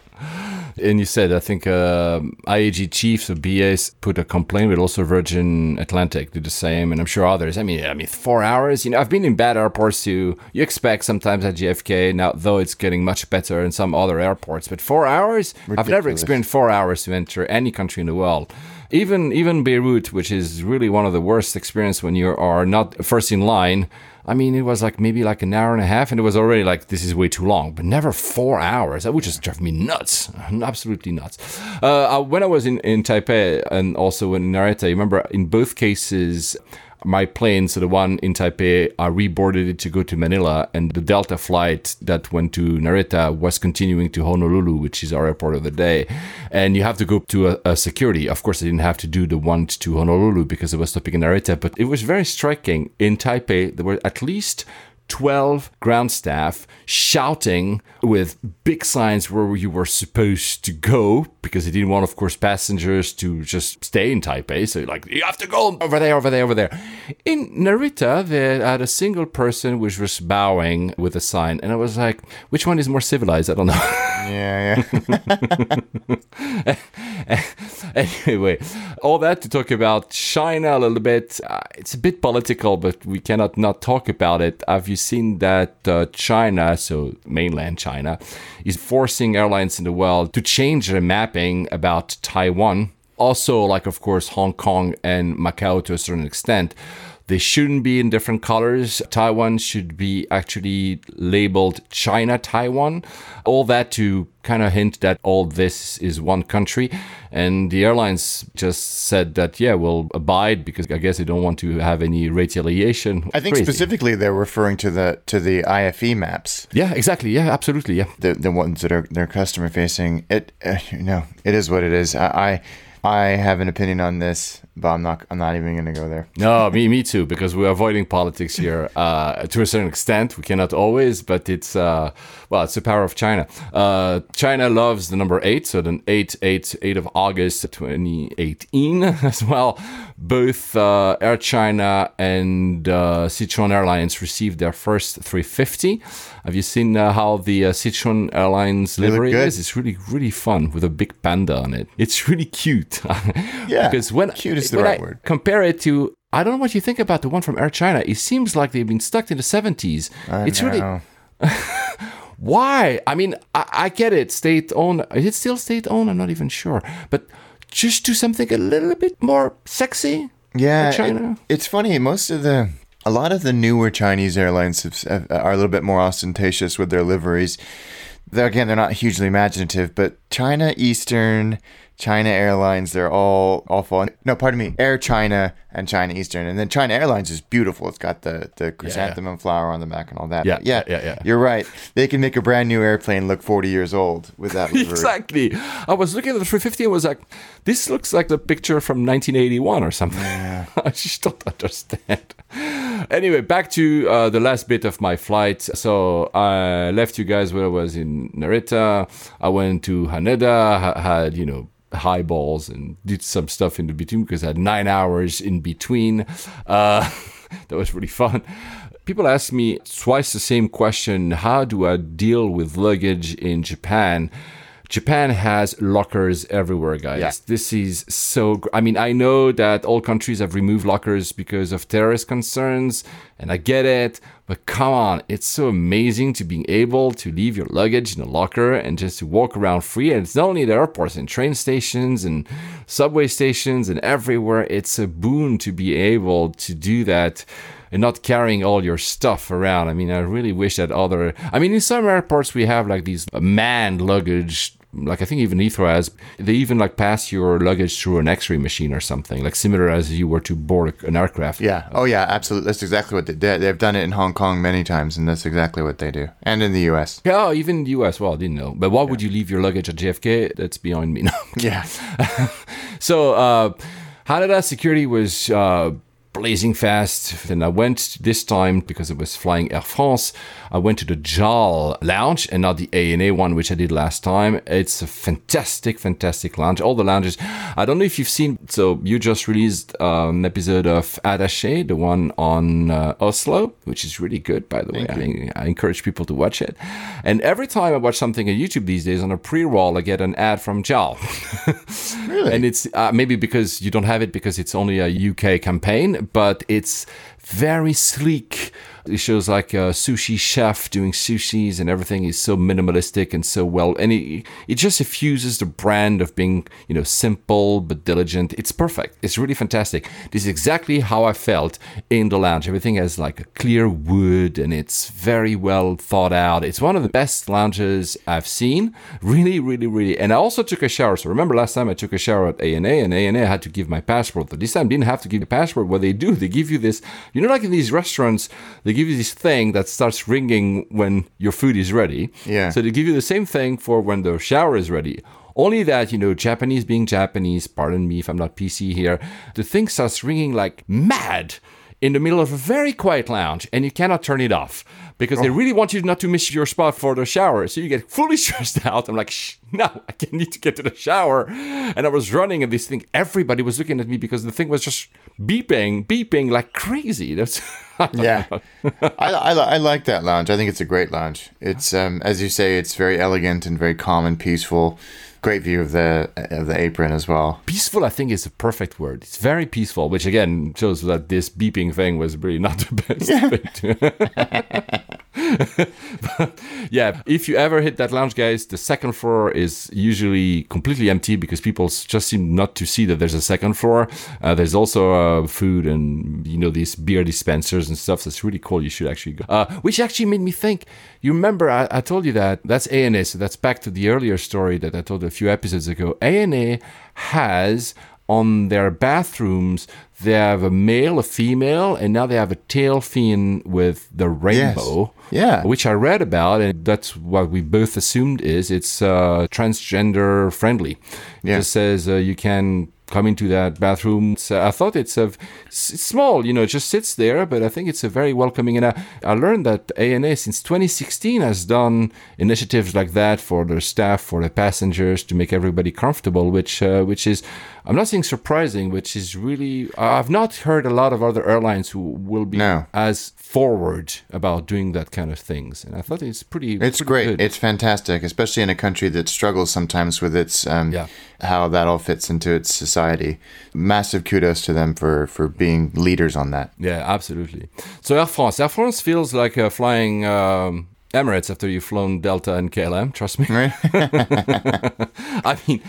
And you said, I think um IAG chiefs of BAs put a complaint, but also Virgin Atlantic did the same, and I'm sure others. I mean, I mean, four hours. You know, I've been in bad airports too. You expect sometimes at JFK now, though it's getting much better in some other airports. But four hours, I've never experienced four hours to enter any country in the world. Even even Beirut, which is really one of the worst experience when you are not first in line. I mean, it was like maybe like an hour and a half, and it was already like this is way too long. But never four hours. That would just drive me nuts, absolutely nuts. Uh, uh, when I was in in Taipei and also in Narita, I remember in both cases. My plane, so the one in Taipei, I reboarded it to go to Manila, and the Delta flight that went to Narita was continuing to Honolulu, which is our airport of the day. And you have to go to a, a security. Of course, I didn't have to do the one to Honolulu because it was stopping in Narita, but it was very striking. In Taipei, there were at least 12 ground staff shouting with big signs where you were supposed to go because they didn't want, of course, passengers to just stay in Taipei. So, like, you have to go over there, over there, over there. In Narita, they had a single person which was bowing with a sign. And I was like, which one is more civilized? I don't know. Yeah, yeah. anyway, all that to talk about China a little bit. Uh, it's a bit political, but we cannot not talk about it. Have you seen that uh, China, so mainland China, is forcing airlines in the world to change their mapping about Taiwan. Also, like, of course, Hong Kong and Macau to a certain extent. They shouldn't be in different colors. Taiwan should be actually labeled China Taiwan. All that to kind of hint that all this is one country. And the airlines just said that, yeah, we'll abide because I guess they don't want to have any retaliation. I think Crazy. specifically they're referring to the to the IFE maps, Yeah, exactly. Yeah, absolutely. Yeah. the the ones that are they're customer facing. It uh, you know it is what it is. I, I I have an opinion on this, but I'm not I'm not even going to go there. No, me, me too, because we're avoiding politics here uh, to a certain extent. We cannot always, but it's, uh, well, it's the power of China. Uh, China loves the number eight, so the 8, 8, 8 of August 2018 as well. Both uh, Air China and uh, Sichuan Airlines received their first 350. Have you seen uh, how the uh, Sichuan Airlines livery is? It's really, really fun with a big panda on it. It's really cute. Yeah, because when cute is the when right I word. Compare it to I don't know what you think about the one from Air China. It seems like they've been stuck in the seventies. It's really know. why? I mean, I, I get it. State owned. Is it still state owned? I'm not even sure. But just do something a little bit more sexy. Yeah, China. it- it's funny. Most of the, a lot of the newer Chinese airlines have, have- are a little bit more ostentatious with their liveries. Again, they're not hugely imaginative, but China Eastern, China Airlines, they're all awful. No, pardon me, Air China and China Eastern, and then China Airlines is beautiful. It's got the the chrysanthemum flower on the back and all that. Yeah, yeah, yeah, yeah. You're right. They can make a brand new airplane look 40 years old with that. Exactly. I was looking at the 350 and was like, this looks like the picture from 1981 or something. I just don't understand. Anyway, back to uh, the last bit of my flight. So I left you guys when I was in Narita. I went to Haneda, ha- had, you know, highballs and did some stuff in the between because I had nine hours in between. Uh, that was really fun. People ask me twice the same question How do I deal with luggage in Japan? Japan has lockers everywhere, guys. Yeah. This is so. Gr- I mean, I know that all countries have removed lockers because of terrorist concerns, and I get it. But come on, it's so amazing to being able to leave your luggage in a locker and just to walk around free. And it's not only at airports and train stations and subway stations and everywhere. It's a boon to be able to do that and not carrying all your stuff around. I mean, I really wish that other. I mean, in some airports we have like these manned luggage. Like I think even Heathrow has, they even like pass your luggage through an X-ray machine or something, like similar as you were to board an aircraft. Yeah. Oh, yeah. Absolutely. That's exactly what they did. They've done it in Hong Kong many times, and that's exactly what they do, and in the U.S. Yeah, oh, even in the US. Well, I didn't know. But why would you leave your luggage at JFK? That's beyond me. No. Yeah. So uh, Haneda security was uh, blazing fast, and I went this time because it was flying Air France. I went to the JAL lounge and not the ANA one, which I did last time. It's a fantastic, fantastic lounge. All the lounges. I don't know if you've seen. So you just released um, an episode of Attaché, the one on uh, Oslo, which is really good, by the way. I, I encourage people to watch it. And every time I watch something on YouTube these days, on a pre-roll, I get an ad from JAL. Really? And it's uh, maybe because you don't have it because it's only a UK campaign, but it's very sleek. It shows like a sushi chef doing sushis and everything is so minimalistic and so well. And it, it just effuses the brand of being, you know, simple but diligent. It's perfect. It's really fantastic. This is exactly how I felt in the lounge. Everything has like a clear wood and it's very well thought out. It's one of the best lounges I've seen. Really, really, really. And I also took a shower. So remember last time I took a shower at ANA and ANA had to give my passport. But this time didn't have to give a passport. What they do, they give you this, you know, like in these restaurants, they give you this thing that starts ringing when your food is ready. Yeah. So they give you the same thing for when the shower is ready. Only that, you know, Japanese being Japanese, pardon me if I'm not PC here, the thing starts ringing like mad in the middle of a very quiet lounge and you cannot turn it off because they really want you not to miss your spot for the shower. So you get fully stressed out. I'm like, Shh, no, I need to get to the shower. And I was running and this thing, everybody was looking at me because the thing was just beeping, beeping like crazy. That's, yeah, I, I, I like that lounge. I think it's a great lounge. It's um, as you say, it's very elegant and very calm and peaceful. Great view of the of the apron as well. peaceful i think is a perfect word it's very peaceful which again shows that this beeping thing was really not the best to- yeah if you ever hit that lounge guys the second floor is usually completely empty because people just seem not to see that there's a second floor. Uh, there's also uh, food and you know these beer dispensers and stuff. That's really cool. You should actually go uh, which actually made me think you remember I, I told you that that's ana so that's back to the earlier story that i told a few episodes ago. Ana has on their bathrooms they have a male a female and now they have a tail fin with the rainbow Yeah. which i read about and that's what we both assumed is it's uh, transgender friendly Yeah. it says uh, you can come into that bathroom so i thought it's a it's small you know it just sits there but i think it's a very welcoming and i, I learned that ana since 2016 has done initiatives like that for their staff for the passengers to make everybody comfortable which uh, which is i'm not saying surprising which is really i've not heard a lot of other airlines who will be No. as forward about doing that kind of things and i thought it's pretty It's pretty great. good. It's fantastic, especially in a country that struggles sometimes with its um, Yeah. how that all fits into its society. Massive kudos to them for for being leaders on that. Yeah, absolutely. So Air France, Air France feels like uh, flying um, Emirates after you've flown Delta and KLM. Trust me. Right? I mean,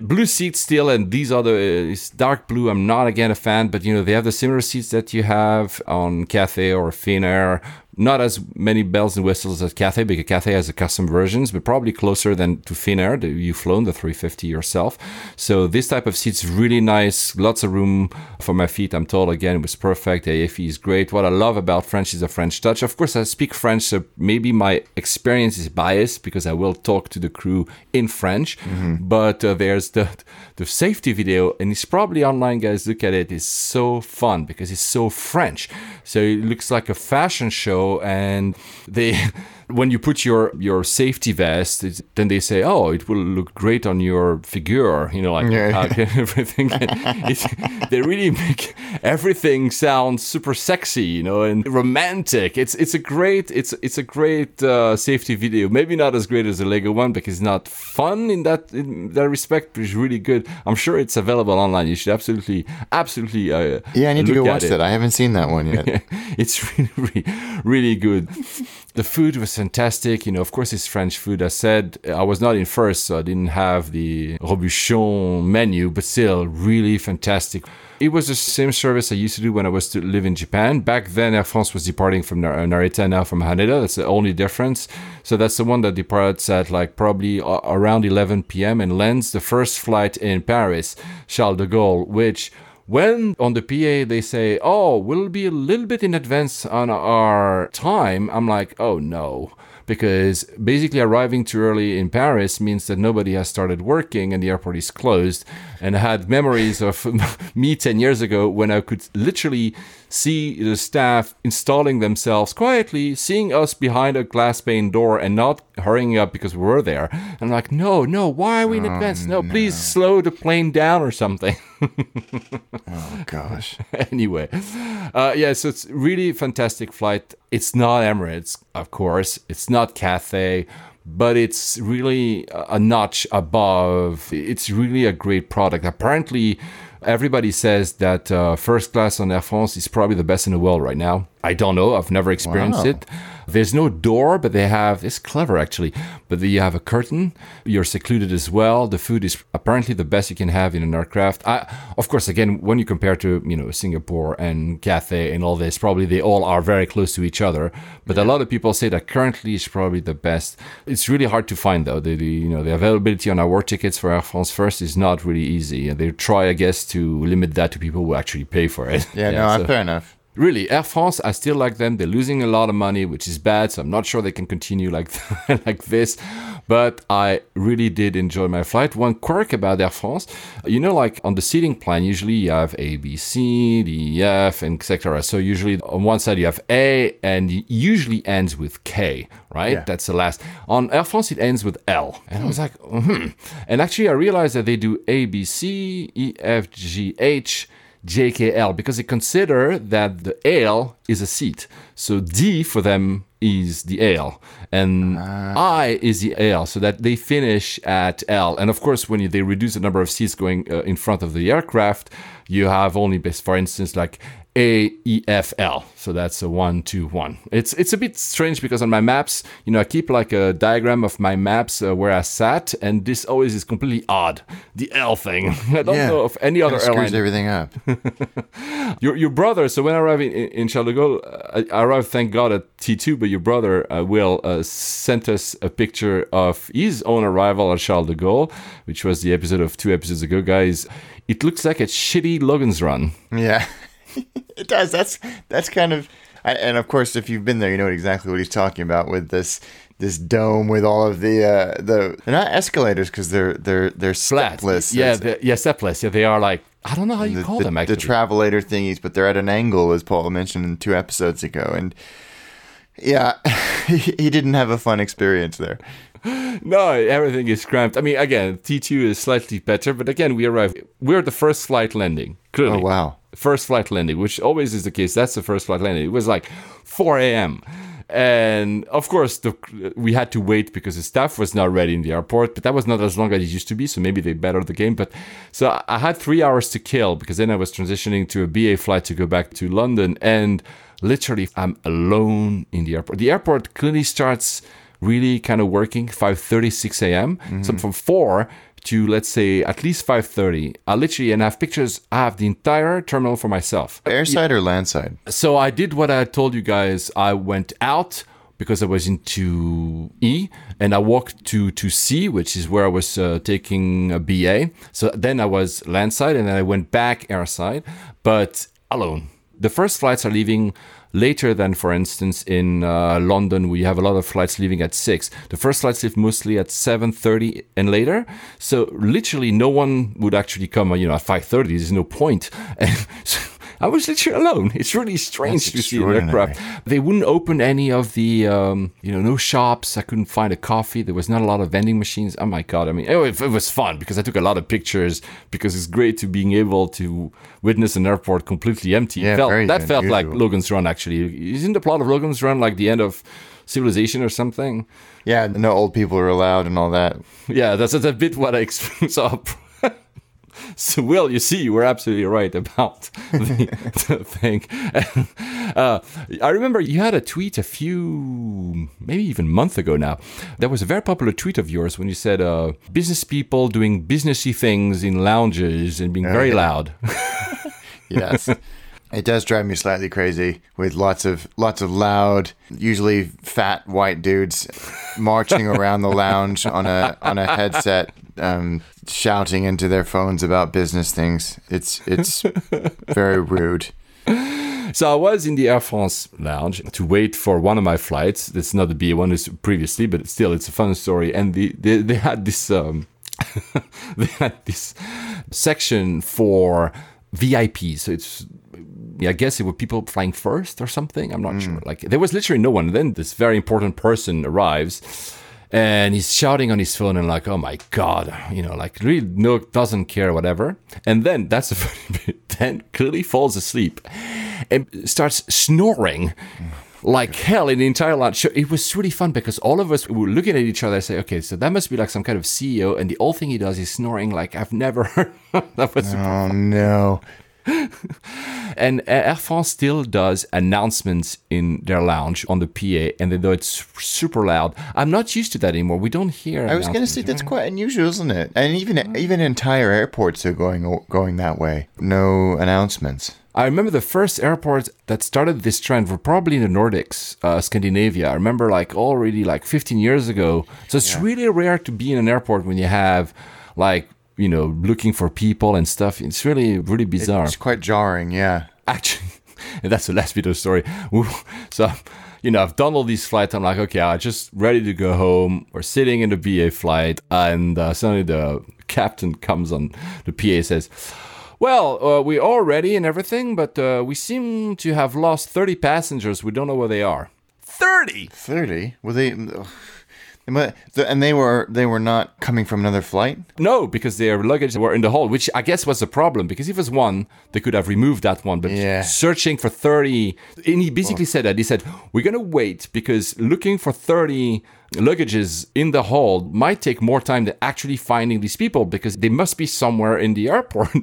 blue seats still, and these other uh, is dark blue. I'm not again a fan, but you know they have the similar seats that you have on Cathay or Finnair. Not as many bells and whistles as Cathay because Cathay has a custom versions, but probably closer than to Finnair. You've flown the 350 yourself, so this type of seats really nice. Lots of room for my feet. I'm told again it was perfect. IFE is great. What I love about French is the French touch. Of course, I speak French, so maybe my experience is biased because I will talk to the crew in French. But uh, there's the the safety video, and it's probably online, guys. Look at it. It's so fun because it's so French. So it looks like a fashion show, and they. When you put your your safety vest, it's, then they say, "Oh, it will look great on your figure," you know, like Yeah. everything. they really make everything sound super sexy, you know, and romantic. It's it's a great it's it's a great uh, safety video. Maybe not as great as the Lego one because it's not fun in that in that respect, but it's really good. I'm sure it's available online. You should absolutely absolutely uh, Yeah, I need to go watch it. that. I haven't seen that one yet. it's really, really, really good. The food was fantastic. You know, of course, it's French food. I said I was not in first, so I didn't have the Robuchon menu, but still, really fantastic. It was the same service I used to do when I was to live in Japan. Back then, Air France was departing from Nar- Narita, now from Haneda. That's the only difference. So that's the one that departs at like probably around 11 p.m. and lands the first flight in Paris, Charles de Gaulle, which when on the PA they say, "Oh, we'll be a little bit in advance on our time," I'm like, "Oh no." Because basically arriving too early in Paris means that nobody has started working and the airport is closed. And I had memories of me 10 years ago when I could literally see the staff installing themselves quietly, seeing us behind a glass pane door and not hurrying up because we were there. I'm like, no, no, why are we in advance? No, please slow the plane down or something. Oh gosh. anyway, uh, yeah, so it's really fantastic flight. It's not Emirates, of course. It's not Cathay, but it's really a notch above. It's really a great product. Apparently, everybody says that uh, first class on Air France is probably the best in the world right now. I don't know. I've never experienced Wow. it. There's no door, but they have. It's clever actually. But you have a curtain. You're secluded as well. The food is apparently the best you can have in an aircraft. I, of course, again, when you compare to you know Singapore and Cathay and all this, probably they all are very close to each other. But a lot of people say that currently is probably the best. It's really hard to find though. The, the you know the availability on our tickets for Air France First is not really easy, and they try, I guess, to limit that to people who actually pay for it. Yeah, no, so- fair enough. Really, Air France, I still like them. They're losing a lot of money, which is bad. So I'm not sure they can continue like like this. But I really did enjoy my flight. One quirk about Air France, you know, like on the seating plan, usually you have A, B, C, D, E, F, and etc. So usually on one side you have A, and it usually ends with K, right? Yeah. That's the last. On Air France, it ends with L, and I was like, hmm. And actually, I realized that they do A, B, C, E, F, G, H. JKL because they consider that the L is a seat. So D for them is the L and I is the L so that they finish at L. And of course, when you, they reduce the number of seats going uh, in front of the aircraft, you have only, for instance, like A, E, F, L. So that's a one, two, one. It's it's a bit strange because on my maps, you know, I keep like a diagram of my maps uh, where I sat, and this always is completely odd. The L thing. I don't Yeah. know of any other screws airline. everything up. Your, your brother, so when I arrived in, in Charles de Gaulle, uh, I I arrived, thank God, at T2, but your brother, uh, Will, uh, sent us a picture of his own arrival at Charles de Gaulle, which was the episode of two episodes ago, guys. It looks like a shitty Logan's Run. Yeah, it does. That's that's kind of, I- and of course, if you've been there, you know exactly what he's talking about with this this dome with all of the uh, the they're not escalators because they're they're they're stepless. Yeah, It's- the, yeah, stepless. Yeah, they are like, I don't know how you the, call the, them, the travelator thingies, but they're at an angle, as Paul mentioned in two episodes ago, and yeah, he, he didn't have a fun experience there. No, everything is cramped. I mean, again, T2 is slightly better, but again, we arrive. We're the first flight landing. Clearly. Oh wow, First flight landing, which always is the case. That's the first flight landing. It was like 4 a.m. And of course, the, we had to wait because the staff was not ready in the airport, but that was not as long as it used to be. So maybe they bettered the game. But so I- had three hours to kill because then I was transitioning to a BA flight to go back to London. And literally, I'm alone in the airport. The airport clearly starts really kind of working 5:30 6 a.m. So mm-hmm. from 4 to let's say at least 5:30 I literally and I have pictures I have the entire terminal for myself. Airside or landside? so I did what I told you guys. I went out because I was into E and I walked to to C which is where I was uh, taking a BA so then I was landside and then I went back airside but alone. The first flights are leaving later than for instance in uh, london we have a lot of flights leaving at 6 the first flights leave mostly at 7.30 and later. So literally no one would actually come uh, you know at 5.30 there's no point i was literally alone. It's really strange That's to see an aircraft. They wouldn't open any of the um, you know no shops. I couldn't find a coffee. There was not a lot of vending machines. Oh my god. I mean it, it was fun because i took a lot of pictures because it's great to being able to witness an airport completely empty. Yeah, felt, that felt like logan's run actually. Isn't the plot of logan's run like the end of civilization or something? Yeah, no old people are allowed and all that. yeah that's, that's a bit what i experienced So, Will, you see, you were absolutely right about the, the thing. Uh, I remember you had a tweet a few, maybe even month ago now. There was a very popular tweet of yours when you said uh, business people doing businessy things in lounges and being very loud. Yes. It does drive me slightly crazy with lots of lots of loud, usually fat white dudes marching around the lounge on a on a headset, um, shouting into their phones about business things. It's it's very rude. So I was in the Air France lounge to wait for one of my flights. That's not the BA one, it's previously, but still, it's a fun story. And the, they, they had this um, they had this section for VIPs. So it's I guess it were people flying first or something. I'm not sure. Like there was literally no one. then this very important person arrives. And he's shouting on his phone and like, oh my god, you know, like really no doesn't care, whatever. And then that's the funny bit. Then clearly falls asleep and starts snoring like hell in the entire lunch. So it was really fun because all of us were looking at each other and say, okay, so that must be like some kind of CEO, and the whole thing he does is snoring like I've never heard. that was Oh no. and Air France still does announcements in their lounge on the PA, and they know it's super loud. I'm not used to that anymore. We don't hear. I was going to say that's quite unusual, isn't it? And even even entire airports are going going that way. No announcements. I remember the first airport that started this trend were probably in the Nordics, uh, Scandinavia. I remember like already like 15 years ago. So it's really rare to be in an airport when you have like you know looking for people and stuff. It's really really bizarre. It's quite jarring. Yeah. actually and that's the last bit of the story so you know i've done all these flights i'm like okay i'm just ready to go home we're sitting in the ba flight and uh, suddenly the captain comes on the pa says well uh, we're all ready and everything but uh, we seem to have lost 30 passengers we don't know where they are 30 Thirty. Well, they. But and they were they were not coming from another flight. No, because their luggage were in the hole, which I guess was a problem. Because if it was one, they could have removed that one. But Yeah. searching for thirty, and he basically said that he said we're gonna wait because looking for thirty luggages in the hold might take more time than actually finding these people because they must be somewhere in the airport.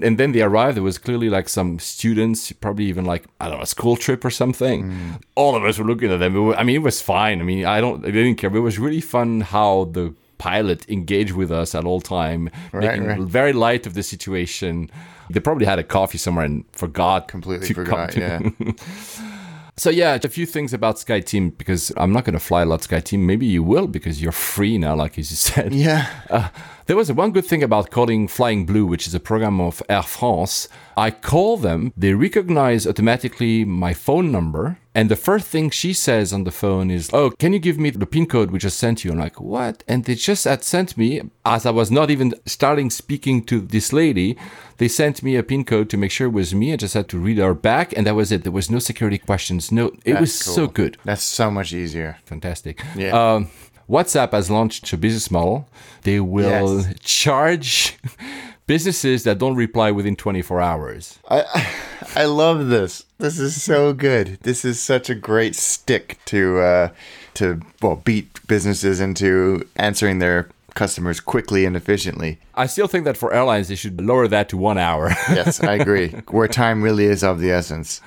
and then they arrived. There was clearly like some students, probably even like I don't know, a school trip or something. Mm. All of us were looking at them. It wa- I mean, it was fine. I mean, I don't, I didn't care. But it was really fun how the pilot engaged with us at all time, Right, making right. very light of the situation. They probably had a coffee somewhere and forgot Completely to come forgot. to- Yeah. So yeah, a few things about SkyTeam because I'm not going to fly a lot SkyTeam. Maybe you will because you're free now, like as you said. yeah. Uh, there was one good thing about calling Flying Blue, which is a program of Air France. I call them, they recognize automatically my phone number. And the first thing she says on the phone is, Oh, can you give me the PIN code we just sent you? I'm like, What? And they just had sent me, as I was not even starting speaking to this lady, they sent me a PIN code to make sure it was me. I just had to read her back, and that was it. There was no security questions. No, it was That's so good That's so much easier. fantastic. Yeah. Um, WhatsApp has launched a business model. They will Yes. charge businesses that don't reply within 24 hours. I I love this. This is so good. This is such a great stick to uh, to well beat businesses into answering their customers quickly and efficiently. I still think that for airlines, they should lower that to one hour. Yes, I agree. Where time really is of the essence.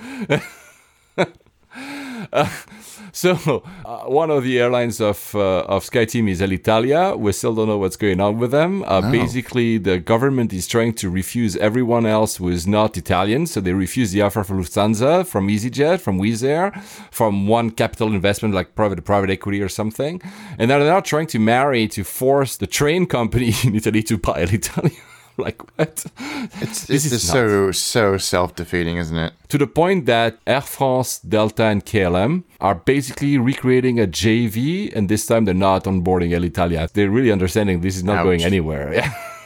So, uh, one of the airlines of uh, of SkyTeam is Alitalia. We still don't know what's going on with them. Uh, Basically, the government is trying to refuse everyone else who is not Italian. So they refuse the offer from Lufthansa, from EasyJet, from Wizz Air, from one capital investment like private private equity or something. And they're now trying to marry to force the train company in Italy to buy Alitalia. like what? It's, This it's just so so self defeating, isn't it? to the point that Air France, Delta, and KLM are basically recreating a JV, and this time they're not onboarding Alitalia. They're really understanding this is not Ouch. going anywhere. Yeah.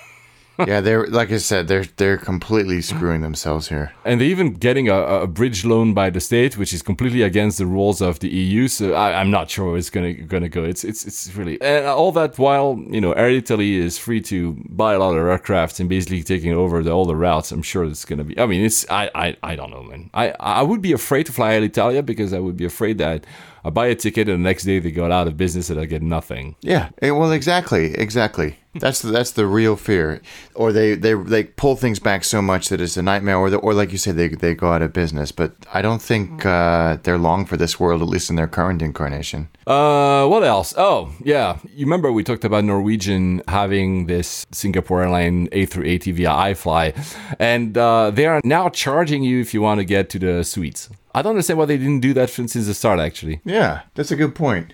yeah, they're like I said, they're they're completely screwing themselves here. And they're even getting a, a bridge loan by the state, which is completely against the rules of the EU. So I, I'm not sure it's gonna gonna go. It's it's it's really and all that while you know Air Italy is free to buy a lot of aircraft and basically taking over the, all the routes. I'm sure it's gonna be. I mean, it's I I, I don't know, man. I I would be afraid to fly Alitalia because I would be afraid that I buy a ticket and the next day they go out of business and I get nothing. Yeah, eh, well, exactly, exactly. That's the, that's the real fear, or they, they they pull things back so much that it's a nightmare, or the, or like you said, they they go out of business. But I don't think uh, they're long for this world, at least in their current incarnation. Uh, what else? Oh, yeah. You remember we talked about Norwegian having this Singapore airline A380 via Hi Fly, and uh, they are now charging you if you want to get to the suites. I don't understand why they didn't do that since the start, actually. Yeah, that's a good point.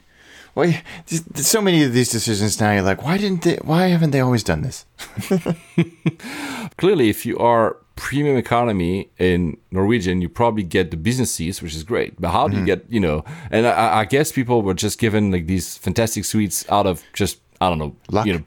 Well, yeah, there's- there's so many of these decisions now. You're like, why didn't they? Why haven't they always done this? Clearly, if you are premium economy in Norwegian, you probably get the business seats, which is great. But how do you mm-hmm. get, you know, and I, I guess people were just given like these fantastic suites out of just, I don't know, Luck. you know.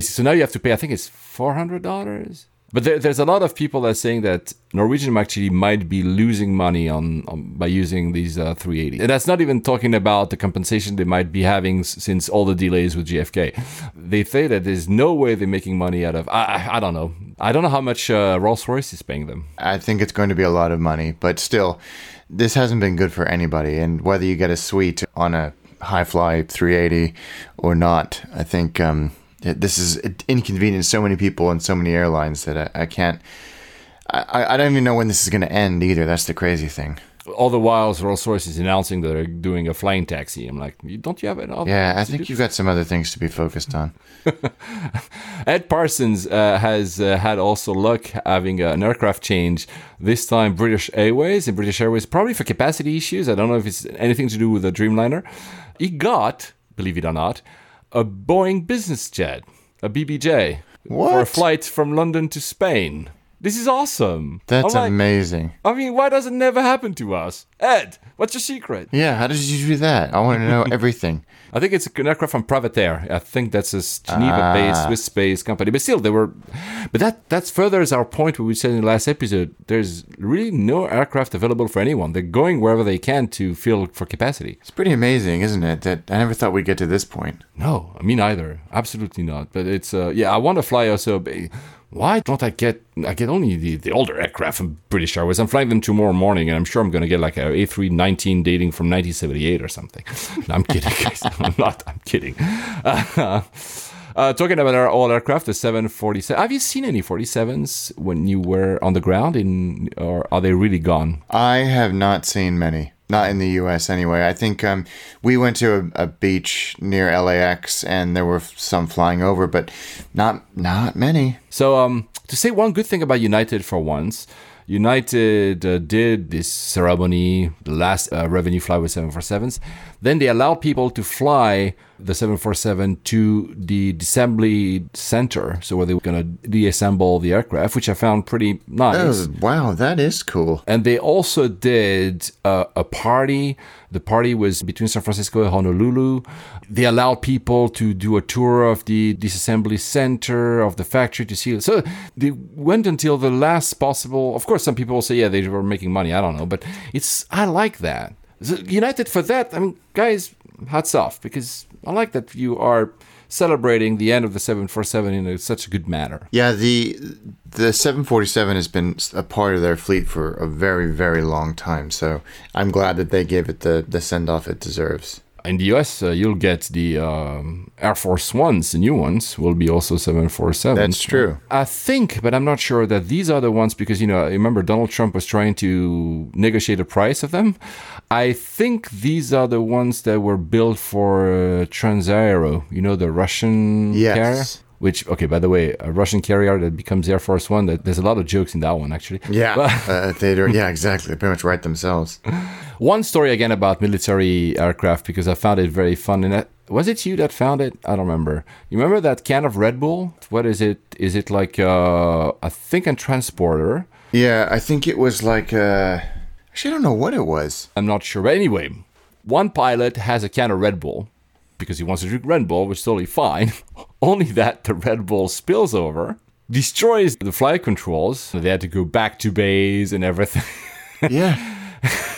So now you have to pay, I think it's $400. But there, there's a lot of people that are saying that Norwegian actually might be losing money on, on by using these uh, 380. And that's not even talking about the compensation they might be having s- since all the delays with GFK. They say that there's no way they're making money out of. I, I, don't know. I don't know how much uh, Rolls Royce is paying them. I think it's going to be a lot of money, but still, this hasn't been good for anybody. And whether you get a suite on a Hi Fly 380 or not, I think um, this is inconvenienced so many people and so many airlines that I, I can't. I, I- don't even know when this is going to end either. That's the crazy thing. All the while, Rolls Royce is announcing that they're doing a flying taxi. I'm like, don't you have it? Yeah, I think you've got some other things to be focused on. Ed Parsons uh, has uh, had also luck having an aircraft change. This time, British Airways and British Airways, probably for capacity issues. I don't know if it's anything to do with the Dreamliner. He got, believe it or not, a Boeing business jet, a BBJ, for a flight from London to Spain. This is awesome. That's like, amazing. I mean, why does it never happen to us? Ed, what's your secret? Yeah, how did you do that? I want to know everything. I think it's an aircraft from PrivatAir. I think that's a Geneva-based Swiss-based company. But still, they were. But that that furthers our point. What we said in the last episode. There's really no aircraft available for anyone. They're going wherever they can to fill for capacity. It's pretty amazing, isn't it? That I never thought we'd get to this point. No, me neither. Absolutely not. But it's uh, yeah. I want to fly also. Why don't I get? I get only the, the older aircraft from British Airways. I'm flying them tomorrow morning, and I'm sure I'm going to get like a A319 dating from 1978 or something. No, I'm kidding, guys. I'm not. I'm kidding. Uh, uh, talking about our old aircraft, the 747. Have you seen any 47s when you were on the ground, in, or are they really gone? I have not seen many. Not in the U.S. anyway. I think um, we went to a, a beach near LAX, and there were some flying over, but not not many. So, um, to say one good thing about United for once, United uh, did this ceremony, the last uh, revenue flight with 747s. Then they allowed people to fly the 747 to the assembly center, so where they were going to deassemble the aircraft, which I found pretty nice. Oh, wow, that is cool. And they also did uh, a party. The party was between San Francisco and Honolulu. They allowed people to do a tour of the disassembly center of the factory to see it. So they went until the last possible. Of course, some people will say, yeah, they were making money. I don't know, but it's I like that. United for that. I mean, guys, hats off because I like that you are celebrating the end of the 747 in a, such a good manner. Yeah, the the 747 has been a part of their fleet for a very very long time. So I'm glad that they gave it the the send off it deserves. In the US, uh, you'll get the um, Air Force Ones, the new ones, will be also 747. That's true. I think, but I'm not sure that these are the ones because, you know, I remember Donald Trump was trying to negotiate the price of them. I think these are the ones that were built for uh, Transaero, you know, the Russian Yes. carrier. Which, okay, by the way, a Russian carrier that becomes Air Force One, that, there's a lot of jokes in that one, actually. Yeah, uh, they do. Yeah, exactly. They pretty much write themselves. One story again about military aircraft because I found it very fun. And that, was it you that found it? I don't remember. You remember that can of Red Bull? What is it? Is it like uh, I think a transporter? Yeah, I think it was like. Uh, actually, I don't know what it was. I'm not sure. But anyway, one pilot has a can of Red Bull because he wants to drink Red Bull, which is totally fine. Only that the Red Bull spills over, destroys the flight controls. They had to go back to base and everything. Yeah.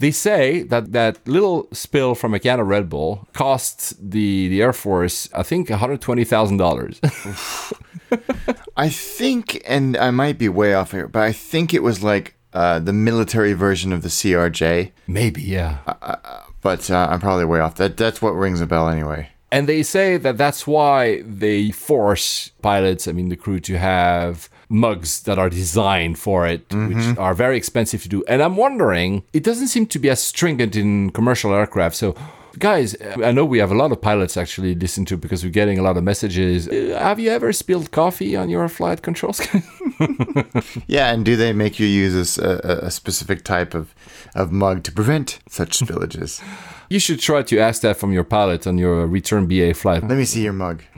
They say that that little spill from a can of Red Bull cost the, the Air Force, I think, $120,000. I think, and I might be way off here, but I think it was like uh, the military version of the CRJ. Maybe, yeah. But uh, I'm probably way off. That that's what rings a bell anyway. And they say that that's why they force pilots, I mean, the crew, to have mugs that are designed for it, which are very expensive to do. And I'm wondering, it doesn't seem to be as stringent in commercial aircraft. So, guys, I know we have a lot of pilots actually listen to because we're getting a lot of messages. Uh, have you ever spilled coffee on your flight controls? Yeah, and do they make you use a specific type of, of mug to prevent such spillages? you should try to ask that from your pilot on your return BA flight. Let me see your mug.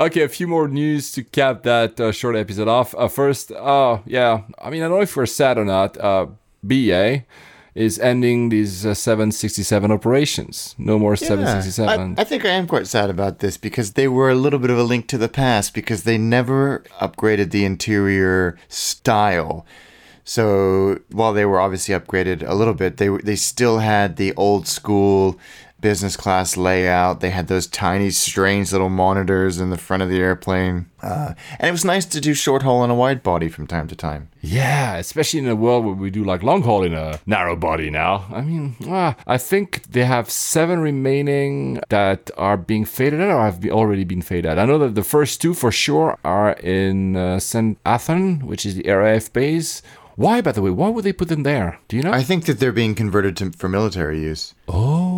Okay, a few more news to cap that uh, short episode off. Uh, first, uh, yeah, I mean, I don't know if we're sad or not. Uh, BA is ending these uh, 767 operations. No more 767. I, I think I am quite sad about this because they were a little bit of a link to the past because they never upgraded the interior style. So while they were obviously upgraded a little bit, they they still had the old school business class layout. They had those tiny, strange little monitors in the front of the airplane, uh, and it was nice to do short haul in a wide body from time to time. Yeah, especially in a world where we do like long haul in a narrow body now. I mean, ah, I think they have seven remaining that are being faded out or have be- already been faded out. I know that the first two for sure are in uh, St. Athan, which is the RAF base. Why, by the way, why would they put them there? Do you know? I think that they're being converted to for military use. oh,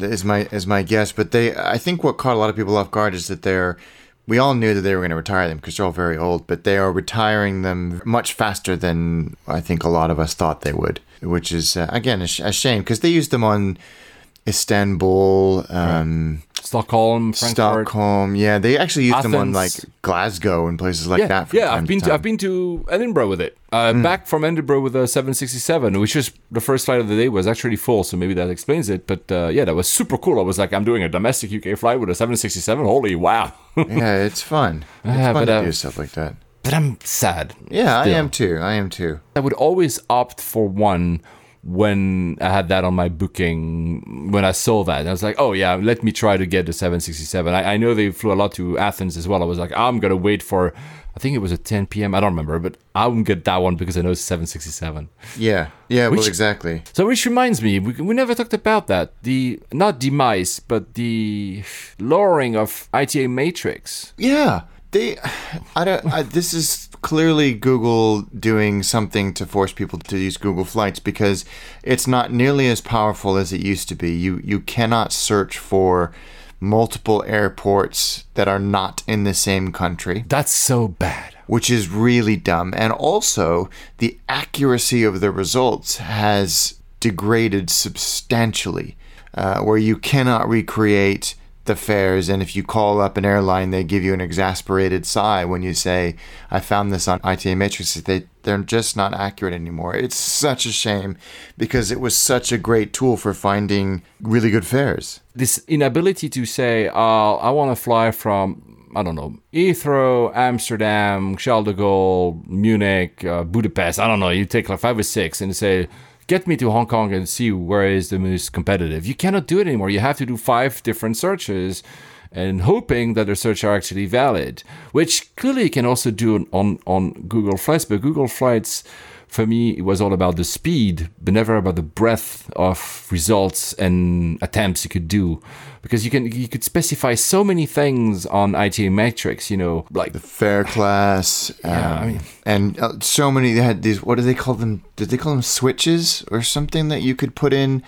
is my is my guess. But they, I think, what caught a lot of people off guard is that they're. We all knew that they were going to retire them because they're all very old, but they are retiring them much faster than I think a lot of us thought they would. Which is uh, again a, sh- a shame because they used them on Istanbul, um, Stockholm, Frankfurt. Stockholm. Yeah, they actually used them on like Glasgow and places like Yeah, that. From yeah. I've been to, to. I've been to Edinburgh with it. Uh, Back from Edinburgh with a 767, which was the first flight of the day was actually full, so maybe that explains it. But uh, yeah, that was super cool. I was like, I'm doing a domestic UK flight with a 767. Holy wow! yeah, it's fun. It's Yeah, fun to uh, do stuff like that. but I'm sad. Yeah, I am too. I am too. I would always opt for one when I had that on my booking. When I saw that, I was like, "Oh yeah, let me try to get the 767." I, I know they flew a lot to Athens as well. I was like, "I'm gonna wait for." I think it was at 10 p.m. I don't remember, but I wouldn't get that one because I know it's 767. Yeah, yeah. well, Which- exactly. So, which reminds me, we, we never talked about that. The not demise, but the lowering of ITA Matrix. Yeah, they. I don't. I, this is clearly Google doing something to force people to use Google Flights because it's not nearly as powerful as it used to be. You you cannot search for multiple airports that are not in the same country. That's so bad. which is really dumb. And also, the accuracy of the results has degraded substantially, uh, where you cannot recreate the fares. And if you call up an airline, they give you an exasperated sigh when you say, I found this on ITA Matrix. They, they're just not accurate anymore. It's such a shame because it was such a great tool for finding really good fares. this inability to say, uh, I want to fly from, I don't know, Heathrow, Amsterdam, Charles de Gaulle, Munich, uh, Budapest. I don't know. You take like five or six and say, get me to Hong Kong and see where is the most competitive. You cannot do it anymore. You have to do five different searches and hoping that the search are actually valid, which clearly you can also do on, on Google Flights, but Google Flights for me, it was all about the speed, but never about the breadth of results and attempts you could do, because you can you could specify so many things on ITA Matrix. You know, like the Fare class, Yeah, I um, mean- and uh, so many. They had these. What do they call them? Did they call them switches or something that you could put in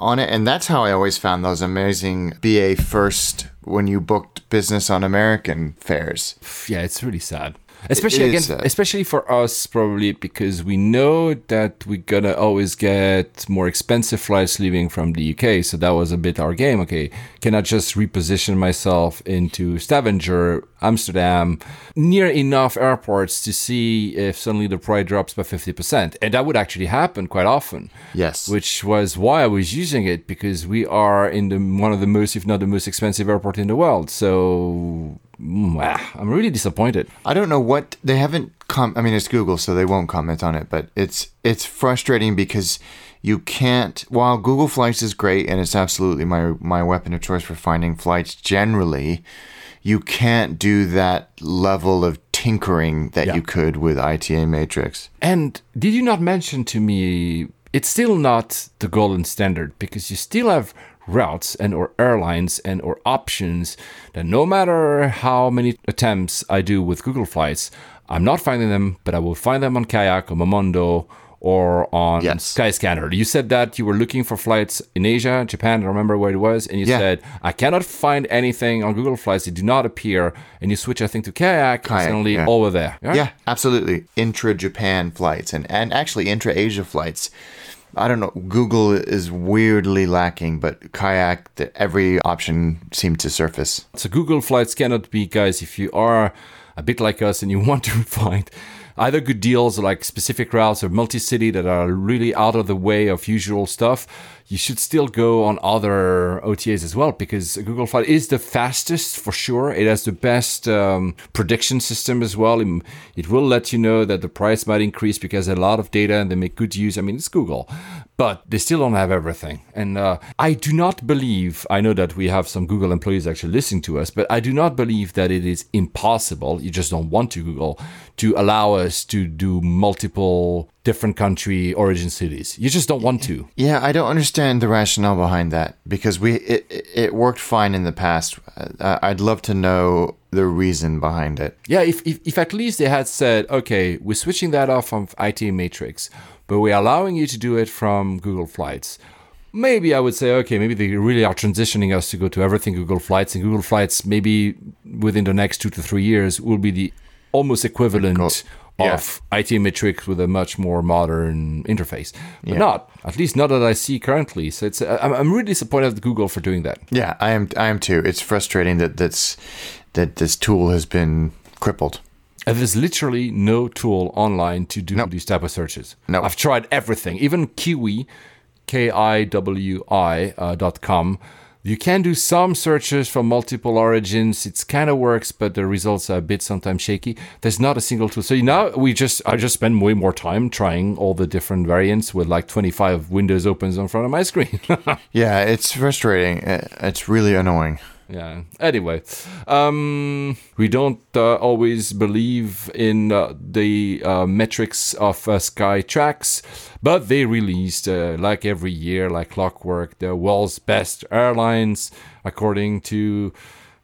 on it? And that's how I always found those amazing BA first when you booked business on American fares. yeah, it's really sad. Especially again, sad. especially for us, probably because we know that we're gonna always get more expensive flights leaving from the UK. So that was a bit our game. Okay, can I just reposition myself into Stavanger, Amsterdam, near enough airports to see if suddenly the price drops by fifty percent? And that would actually happen quite often. Yes. which was why I was using it because we are in the one of the most, if not the most expensive airport in the world. So. Mm, ah, I'm really disappointed. I don't know what they haven't come. I mean it's Google so they won't comment on it, but it's it's frustrating because you can't while Google Flights is great and it's absolutely my my weapon of choice for finding flights generally, you can't do that level of tinkering that Yeah. you could with ITA Matrix. And did you not mention to me it's still not the golden standard because you still have routes and or airlines and or options that no matter how many attempts I do with Google Flights, I'm not finding them, but I will find them on Kayak or Momondo or on Yes. Skyscanner. You said that you were looking for flights in Asia, Japan, I don't remember where it was, and you Yeah. said, I cannot find anything on Google Flights, they do not appear, and you switch, I think, to Kayak, and Kayak, suddenly yeah. all were there. Yeah, absolutely. Intra Japan flights and, and actually intra Asia flights. I don't know. Google is weirdly lacking, but kayak, the, every option seemed to surface. So Google Flights cannot be, guys, if you are a bit like us and you want to find either good deals like specific routes or multi-city that are really out of the way of usual stuff, you should still go on other OTAs as well because Google Flight is the fastest for sure. It has the best um, prediction system as well. It, it will let you know that the price might increase because a lot of data and they make good use. I mean, it's Google, but they still don't have everything. And uh, I do not believe, I know that we have some Google employees actually listening to us, but I do not believe that it is impossible. You just don't want to Google to allow us to do multiple different country origin cities. You just don't want to. Yeah, I don't understand the rationale behind that because we it, it- worked fine in the past. Uh, I'd love to know the reason behind it. Yeah, if, if, if at least they had said, okay, we're switching that off from ITA Matrix, but we're allowing you to do it from Google Flights. Maybe I would say, okay, maybe they really are transitioning us to go to everything Google Flights, and Google Flights maybe within the next two to three years will be the almost equivalent Yeah. of ITA Matrix with a much more modern interface. But Yeah. not, at least not that I see currently. So it's uh, I'm, I'm really disappointed at Google for doing that. Yeah, I am. I am too. It's frustrating that that's that this tool has been crippled. There's literally no tool online to do these type of searches. No. I've tried everything, even Kiwi, K I W I uh, dot com. You can do some searches from multiple origins. It kind of works, but the results are a bit sometimes shaky. There's not a single tool. So now we just I just spend way more time trying all the different variants with like 25 windows opens in front of my screen. Yeah, it's frustrating. It's really annoying. Yeah. Anyway, um, we don't uh, always believe in uh, the uh, metrics of uh, Skytrax, but they released, uh, like every year, like clockwork, the world's best airlines according to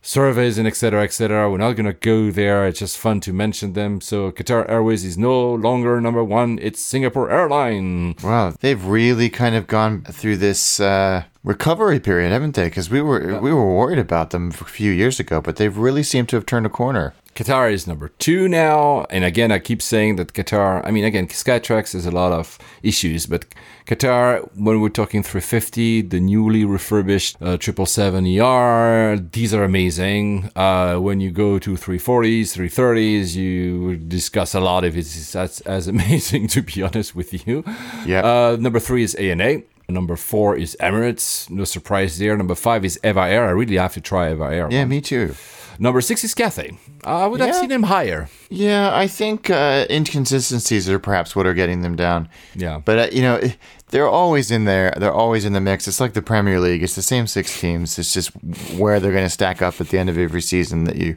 surveys and etc. etc. We're not gonna go there. It's just fun to mention them. So Qatar Airways is no longer number one. It's Singapore Airline. Wow, they've really kind of gone through this uh, recovery period, haven't they? Because we were we were worried about them a few years ago, but they've really seemed to have turned a corner. Qatar is number two now. And again, I keep saying that Qatar, I mean, again, Skytrax has a lot of issues, but Qatar, when we're talking 350, the newly refurbished uh, 777ER, these are amazing. Uh, when you go to 340s, 330s, you discuss a lot if it's as, as amazing, to be honest with you. Yeah. Uh, number three is ANA. Number four is Emirates. No surprise there. Number five is Eva Air. I really have to try Eva Air. Yeah, me too. Number six is Cathay. I would have seen him higher. Yeah, I think uh, inconsistencies are perhaps what are getting them down. Yeah. But uh, you know, they're always in there. They're always in the mix. It's like the Premier League. It's the same six teams. It's just where they're going to stack up at the end of every season that you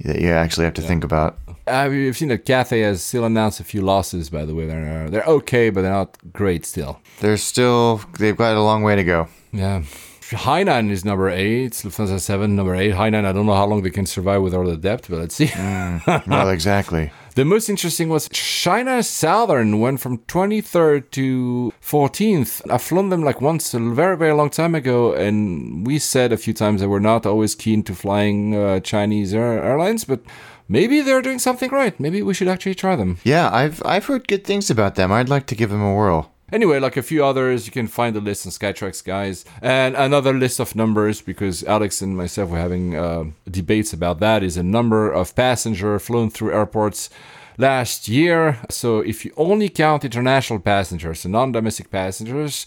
that you actually have to think about. Uh, we've seen that Cathay has still announced a few losses. By the way, they're they're okay, but they're not great still. They're still. They've got a long way to go. Yeah. Hainan is number eight. Lufthansa seven, number eight. Hainan, I don't know how long they can survive with all the depth, but let's see. well, exactly. The most interesting was China Southern went from 23rd to 14th. I've flown them like once a very, very long time ago, and we said a few times that we're not always keen to flying uh, Chinese air- airlines, but maybe they're doing something right. Maybe we should actually try them. Yeah, I've I've heard good things about them. I'd like to give them a whirl. Anyway, like a few others, you can find the list on Skytrax, guys, and another list of numbers because Alex and myself were having uh, debates about that. Is a number of passenger flown through airports last year. So if you only count international passengers and non-domestic passengers.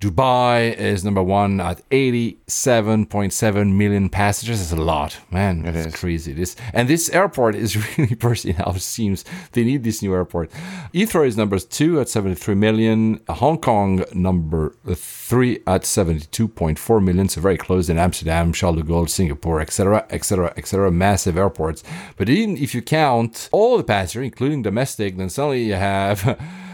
Dubai is number one at 87.7 million passengers. That's a lot, man. It it's is. crazy. This and this airport is really bursting out. It seems they need this new airport. Heathrow is number two at 73 million. Hong Kong number three at 72.4 million. So very close. In Amsterdam, Charles de Gaulle, Singapore, etc., etc., etc. Massive airports. But even if you count all the passengers, including domestic, then suddenly you have.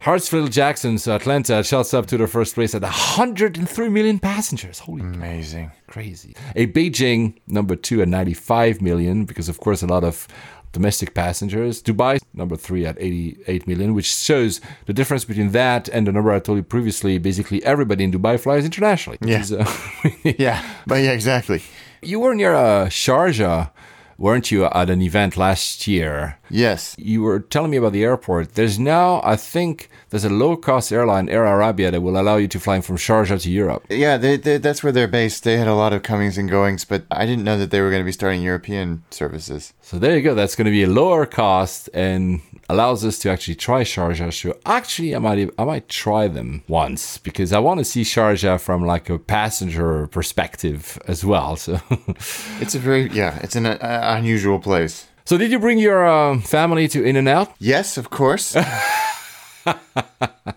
Hartsfield Jackson, so Atlanta, shouts up to the first place at 103 million passengers. Holy Amazing. crazy. A Beijing number two at 95 million because of course a lot of domestic passengers. Dubai number three at 88 million, which shows the difference between that and the number I told you previously. Basically, everybody in Dubai flies internationally. Yeah. is, uh, Yeah, but yeah, exactly. you were near uh, Sharjah, weren't you, at an event last year? Yes. You were telling me about the airport. There's now, I think, there's a low-cost airline, Air Arabia, that will allow you to fly from Sharjah to Europe. Yeah, they, they, that's where they're based. They had a lot of comings and goings, but I didn't know that they were going to be starting European services. So there you go. That's going to be a lower cost and allows us to actually try Sharjah. So actually, I might I might try them once because I want to see Sharjah from like a passenger perspective as well. So, It's a very yeah, it's an uh, unusual place. so did you bring your um, family to In-N-Out? Yes, of course.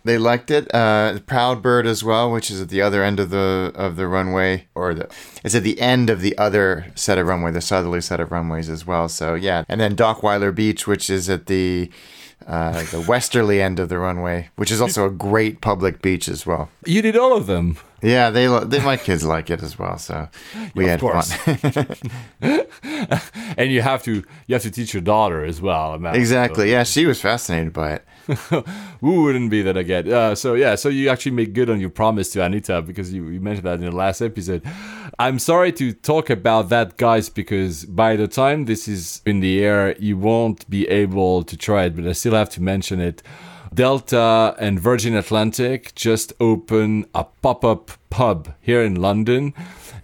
they liked it. Uh, Proud Bird as well, which is at the other end of the of the runway, or the it's at the end of the other set of runway, the southerly set of runways as well. So yeah, and then Dockweiler Beach, which is at the uh, the westerly end of the runway, which is also a great public beach as well. You did all of them. Yeah, they, lo- they my kids like it as well, so we of had course. fun. And you have to you have to teach your daughter as well. Exactly. Yeah, she was fascinated by it. Who wouldn't be that again? Uh, so yeah, so you actually make good on your promise to Anita because you, you mentioned that in the last episode. I'm sorry to talk about that, guys, because by the time this is in the air, you won't be able to try it. But I still have to mention it. Delta and Virgin Atlantic just open a pop-up pub here in London.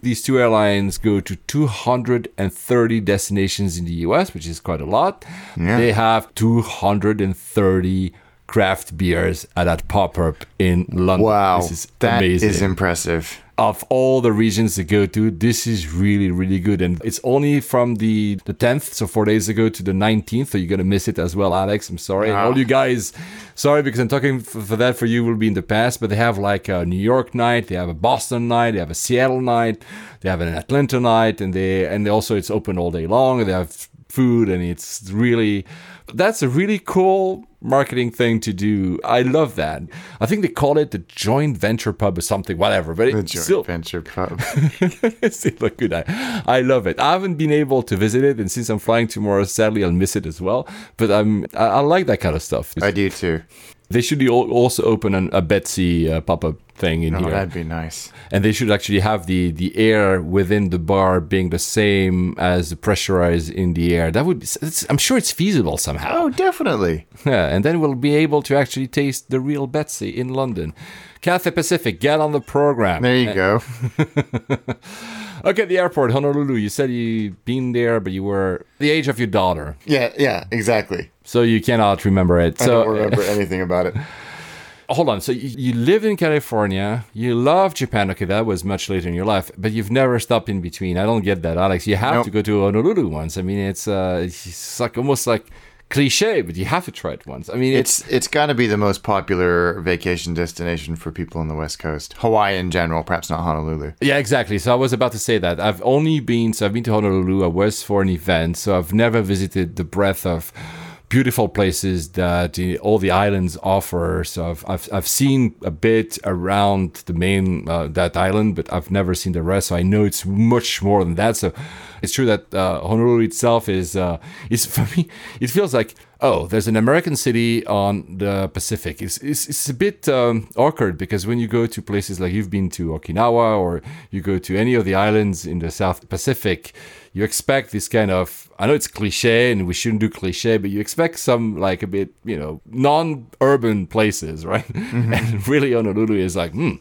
These two airlines go to 230 destinations in the US, which is quite a lot. Yeah. They have 230 craft beers at that pop-up in London. Wow, This is that is amazing impressive. Of all the regions to go to, this is really, really good. And it's only from the, the 10th, so four days ago, to the 19th. So you're going to miss it as well, Alex. I'm sorry. Ah. all you guys, sorry because I'm talking for, for that for you will be in the past, but they have like a New York night, they have a Boston night, they have a Seattle night, they have an Atlanta night, and they, and they also it's open all day long. They have food and it's really that's a really cool marketing thing to do. I love that. I think they call it the joint venture pub or something whatever but The it's joint still venture pub. it's still a good. I, I love it. I haven't been able to visit it and since i'm flying tomorrow sadly i'll miss it as well. But i'm i, I like that kind of stuff. I do too. they should al- also open an, a betsy uh, pop-up thing in Oh, here that'd be nice. and they should actually have the the air within the bar being the same as the pressurized in the air that would it's, i'm sure it's feasible somehow Oh, definitely. yeah, and then we'll be able to actually taste the real Betsy in London. Cathay Pacific, get on the program. There you eh. go. Okay, the airport, Honolulu. You said you'd been there, but you were the age of your daughter, Yeah, yeah, exactly. so you cannot remember it. I so don't remember anything about it. Hold on. So you, you lived in California, you love Japan. Okay, that was much later in your life, but you've never stopped in between. I don't get that, Alex. You have Nope. to go to Honolulu once. I mean, it's uh, it's like almost like cliche, but you have to try it once. I mean, it's It's it's got to be the most popular vacation destination for people on the West Coast. Hawaii in general, perhaps not Honolulu. Yeah, exactly. So I was about to say that. I've only been, so I've been to Honolulu. I was for an event. So I've never visited the breadth of beautiful places that all the islands offer. So I've, I've, I've seen a bit around the main, uh, that island, but I've never seen the rest. So I know it's much more than that. So it's true that uh, Honolulu itself is, uh, is for me, it feels like, oh, there's an American city on the Pacific. It's, it's, it's a bit um, awkward because when you go to places like you've been to Okinawa or you go to any of the islands in the South Pacific, you expect this kind of, I know it's cliche and we shouldn't do cliche, but you expect some like a bit, you know, non urban places, right? And really Honolulu is like, hmm.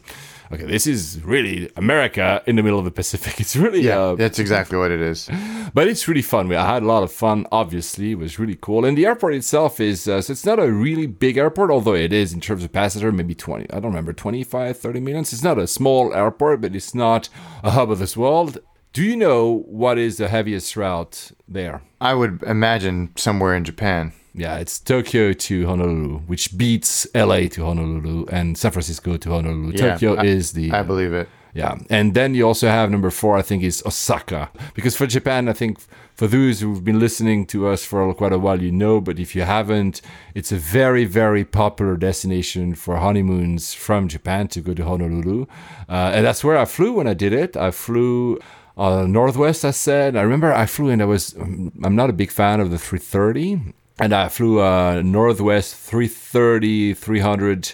Okay, this is really America in the middle of the Pacific. It's really, Yeah, uh, that's exactly what it is. but it's really fun. We- I had a lot of fun. Obviously, it was really cool. And the airport itself is uh, so it's not a really big airport, although it is in terms of passenger, maybe 20. I don't remember 25, 30 millions. It's not a small airport, but it's not a hub of this world. Do you know what is the heaviest route there? I would imagine somewhere in Japan. Yeah, it's Tokyo to Honolulu, which beats LA to Honolulu and San Francisco to Honolulu. Yeah, Tokyo I- is the I believe it. yeah, and then you also have number four. I think is Osaka because for Japan, I think for those who've been listening to us for quite a while, you know. But if you haven't, it's a very very popular destination for honeymoons from Japan to go to Honolulu, uh, and that's where I flew when I did it. I flew. Uh, Northwest, I said. I remember I flew and I was, um, I'm not a big fan of the 330. And I flew uh, Northwest 330, 300.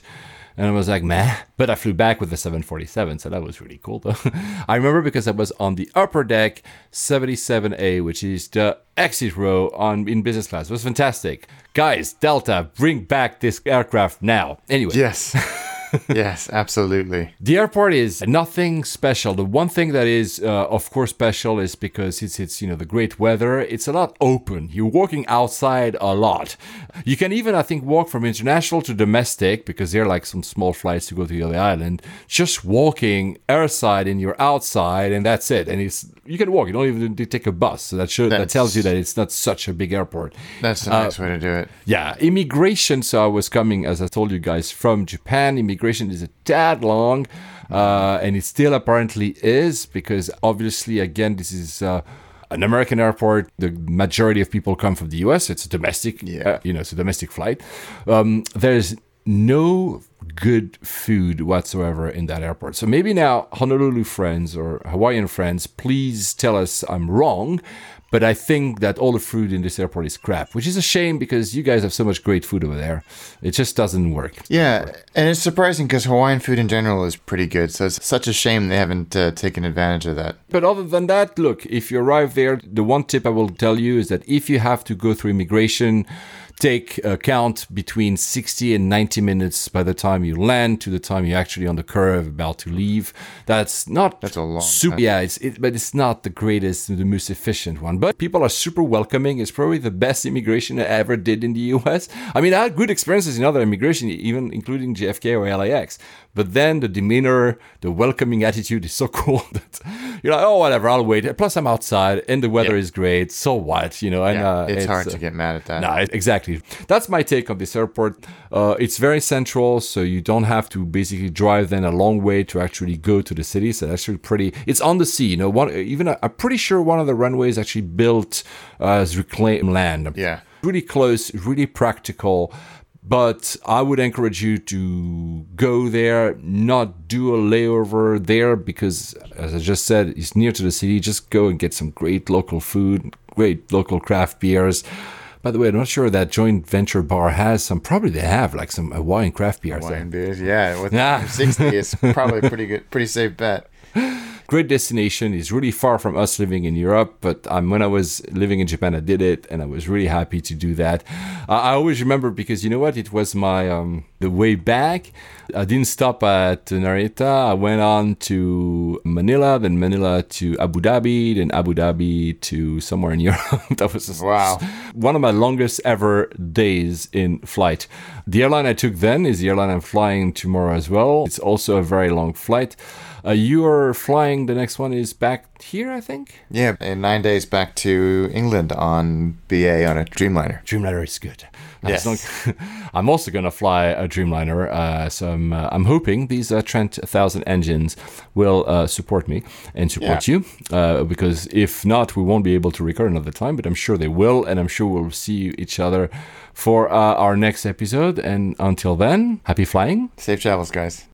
And I was like, meh. But I flew back with the 747, so that was really cool, though. I remember because I was on the upper deck 77A, which is the exit row on in business class. It was fantastic. Guys, Delta, bring back this aircraft now. Anyway. Yes. yes, absolutely. The airport is nothing special. The one thing that is, uh, of course, special is because it's it's you know the great weather. It's a lot open. You're walking outside a lot. You can even, I think, walk from international to domestic because there are like some small flights to go to the other island. Just walking airside and you're outside, and that's it. And it's you can walk. You don't even need to take a bus. So that should that tells you that it's not such a big airport. That's the nice way to do it. Yeah, immigration. So I was coming, as I told you guys, from Japan. Immigration is a tad long, uh, and it still apparently is because obviously, again, this is. Uh, an American airport. The majority of people come from the U.S. It's a domestic, Yeah. uh, you know, it's a domestic flight. Um, there's no good food whatsoever in that airport. So maybe now Honolulu friends or Hawaiian friends, please tell us I'm wrong. But I think that all the food in this airport is crap, which is a shame because you guys have so much great food over there. It just doesn't work. Yeah, and it's surprising because Hawaiian food in general is pretty good. So it's such a shame they haven't uh, taken advantage of that. But other than that, look, if you arrive there, the one tip I will tell you is that if you have to go through immigration, take account between 60 and 90 minutes by the time you land to the time you're actually on the curve about to leave. That's not That's a long super. Yeah, it's it, but it's not the greatest, the most efficient one. But people are super welcoming. It's probably the best immigration I ever did in the U.S. I mean, I had good experiences in other immigration, even including JFK or LAX. But then the demeanor, the welcoming attitude is so cool that you're like, oh, whatever, I'll wait. Plus, I'm outside and the weather Yeah. is great. So what, you know? And Yeah, uh, it's, hard uh, to get mad at that. no, it- exactly. That's my take on this airport. Uh, it's very central, so you don't have to basically drive then a long way to actually go to the city. So that's actually pretty. It's on the sea. You know, one even I'm pretty sure one of the runways actually built uh, as reclaimed land. Yeah. really close, really practical. But I would encourage you to go there, not do a layover there because, as I just said, it's near to the city. Just go and get some great local food, great local craft beers. By the way, I'm not sure that joint venture bar has some. Probably they have like some Hawaiian craft beers. there. Wine beers, yeah. With Yeah. 60, it's probably pretty good, pretty safe bet. great destination. It's really far from us living in Europe, but um, when I was living in Japan, I did it, and I was really happy to do that. Uh, I always remember because you know what? It was my um, the way back. I didn't stop at Narita. I went on to Manila, then Manila to Abu Dhabi, then Abu Dhabi to somewhere in Europe. that was Wow. one of my longest ever days in flight. The airline I took then is the airline I'm flying tomorrow as well. It's also a very long flight. Uh, you are flying. The next one is back here, I think. Yeah, in nine days back to England on BA on a Dreamliner. Dreamliner is good. Yes. As long- I'm also going to fly a Dreamliner, uh, so I'm, uh, I'm hoping these uh, Trent 1000 engines will uh, support me and support Yeah. you, uh, because if not, we won't be able to record another time. But I'm sure they will, and I'm sure we'll see each other for uh, our next episode. And until then, happy flying. Safe travels, guys.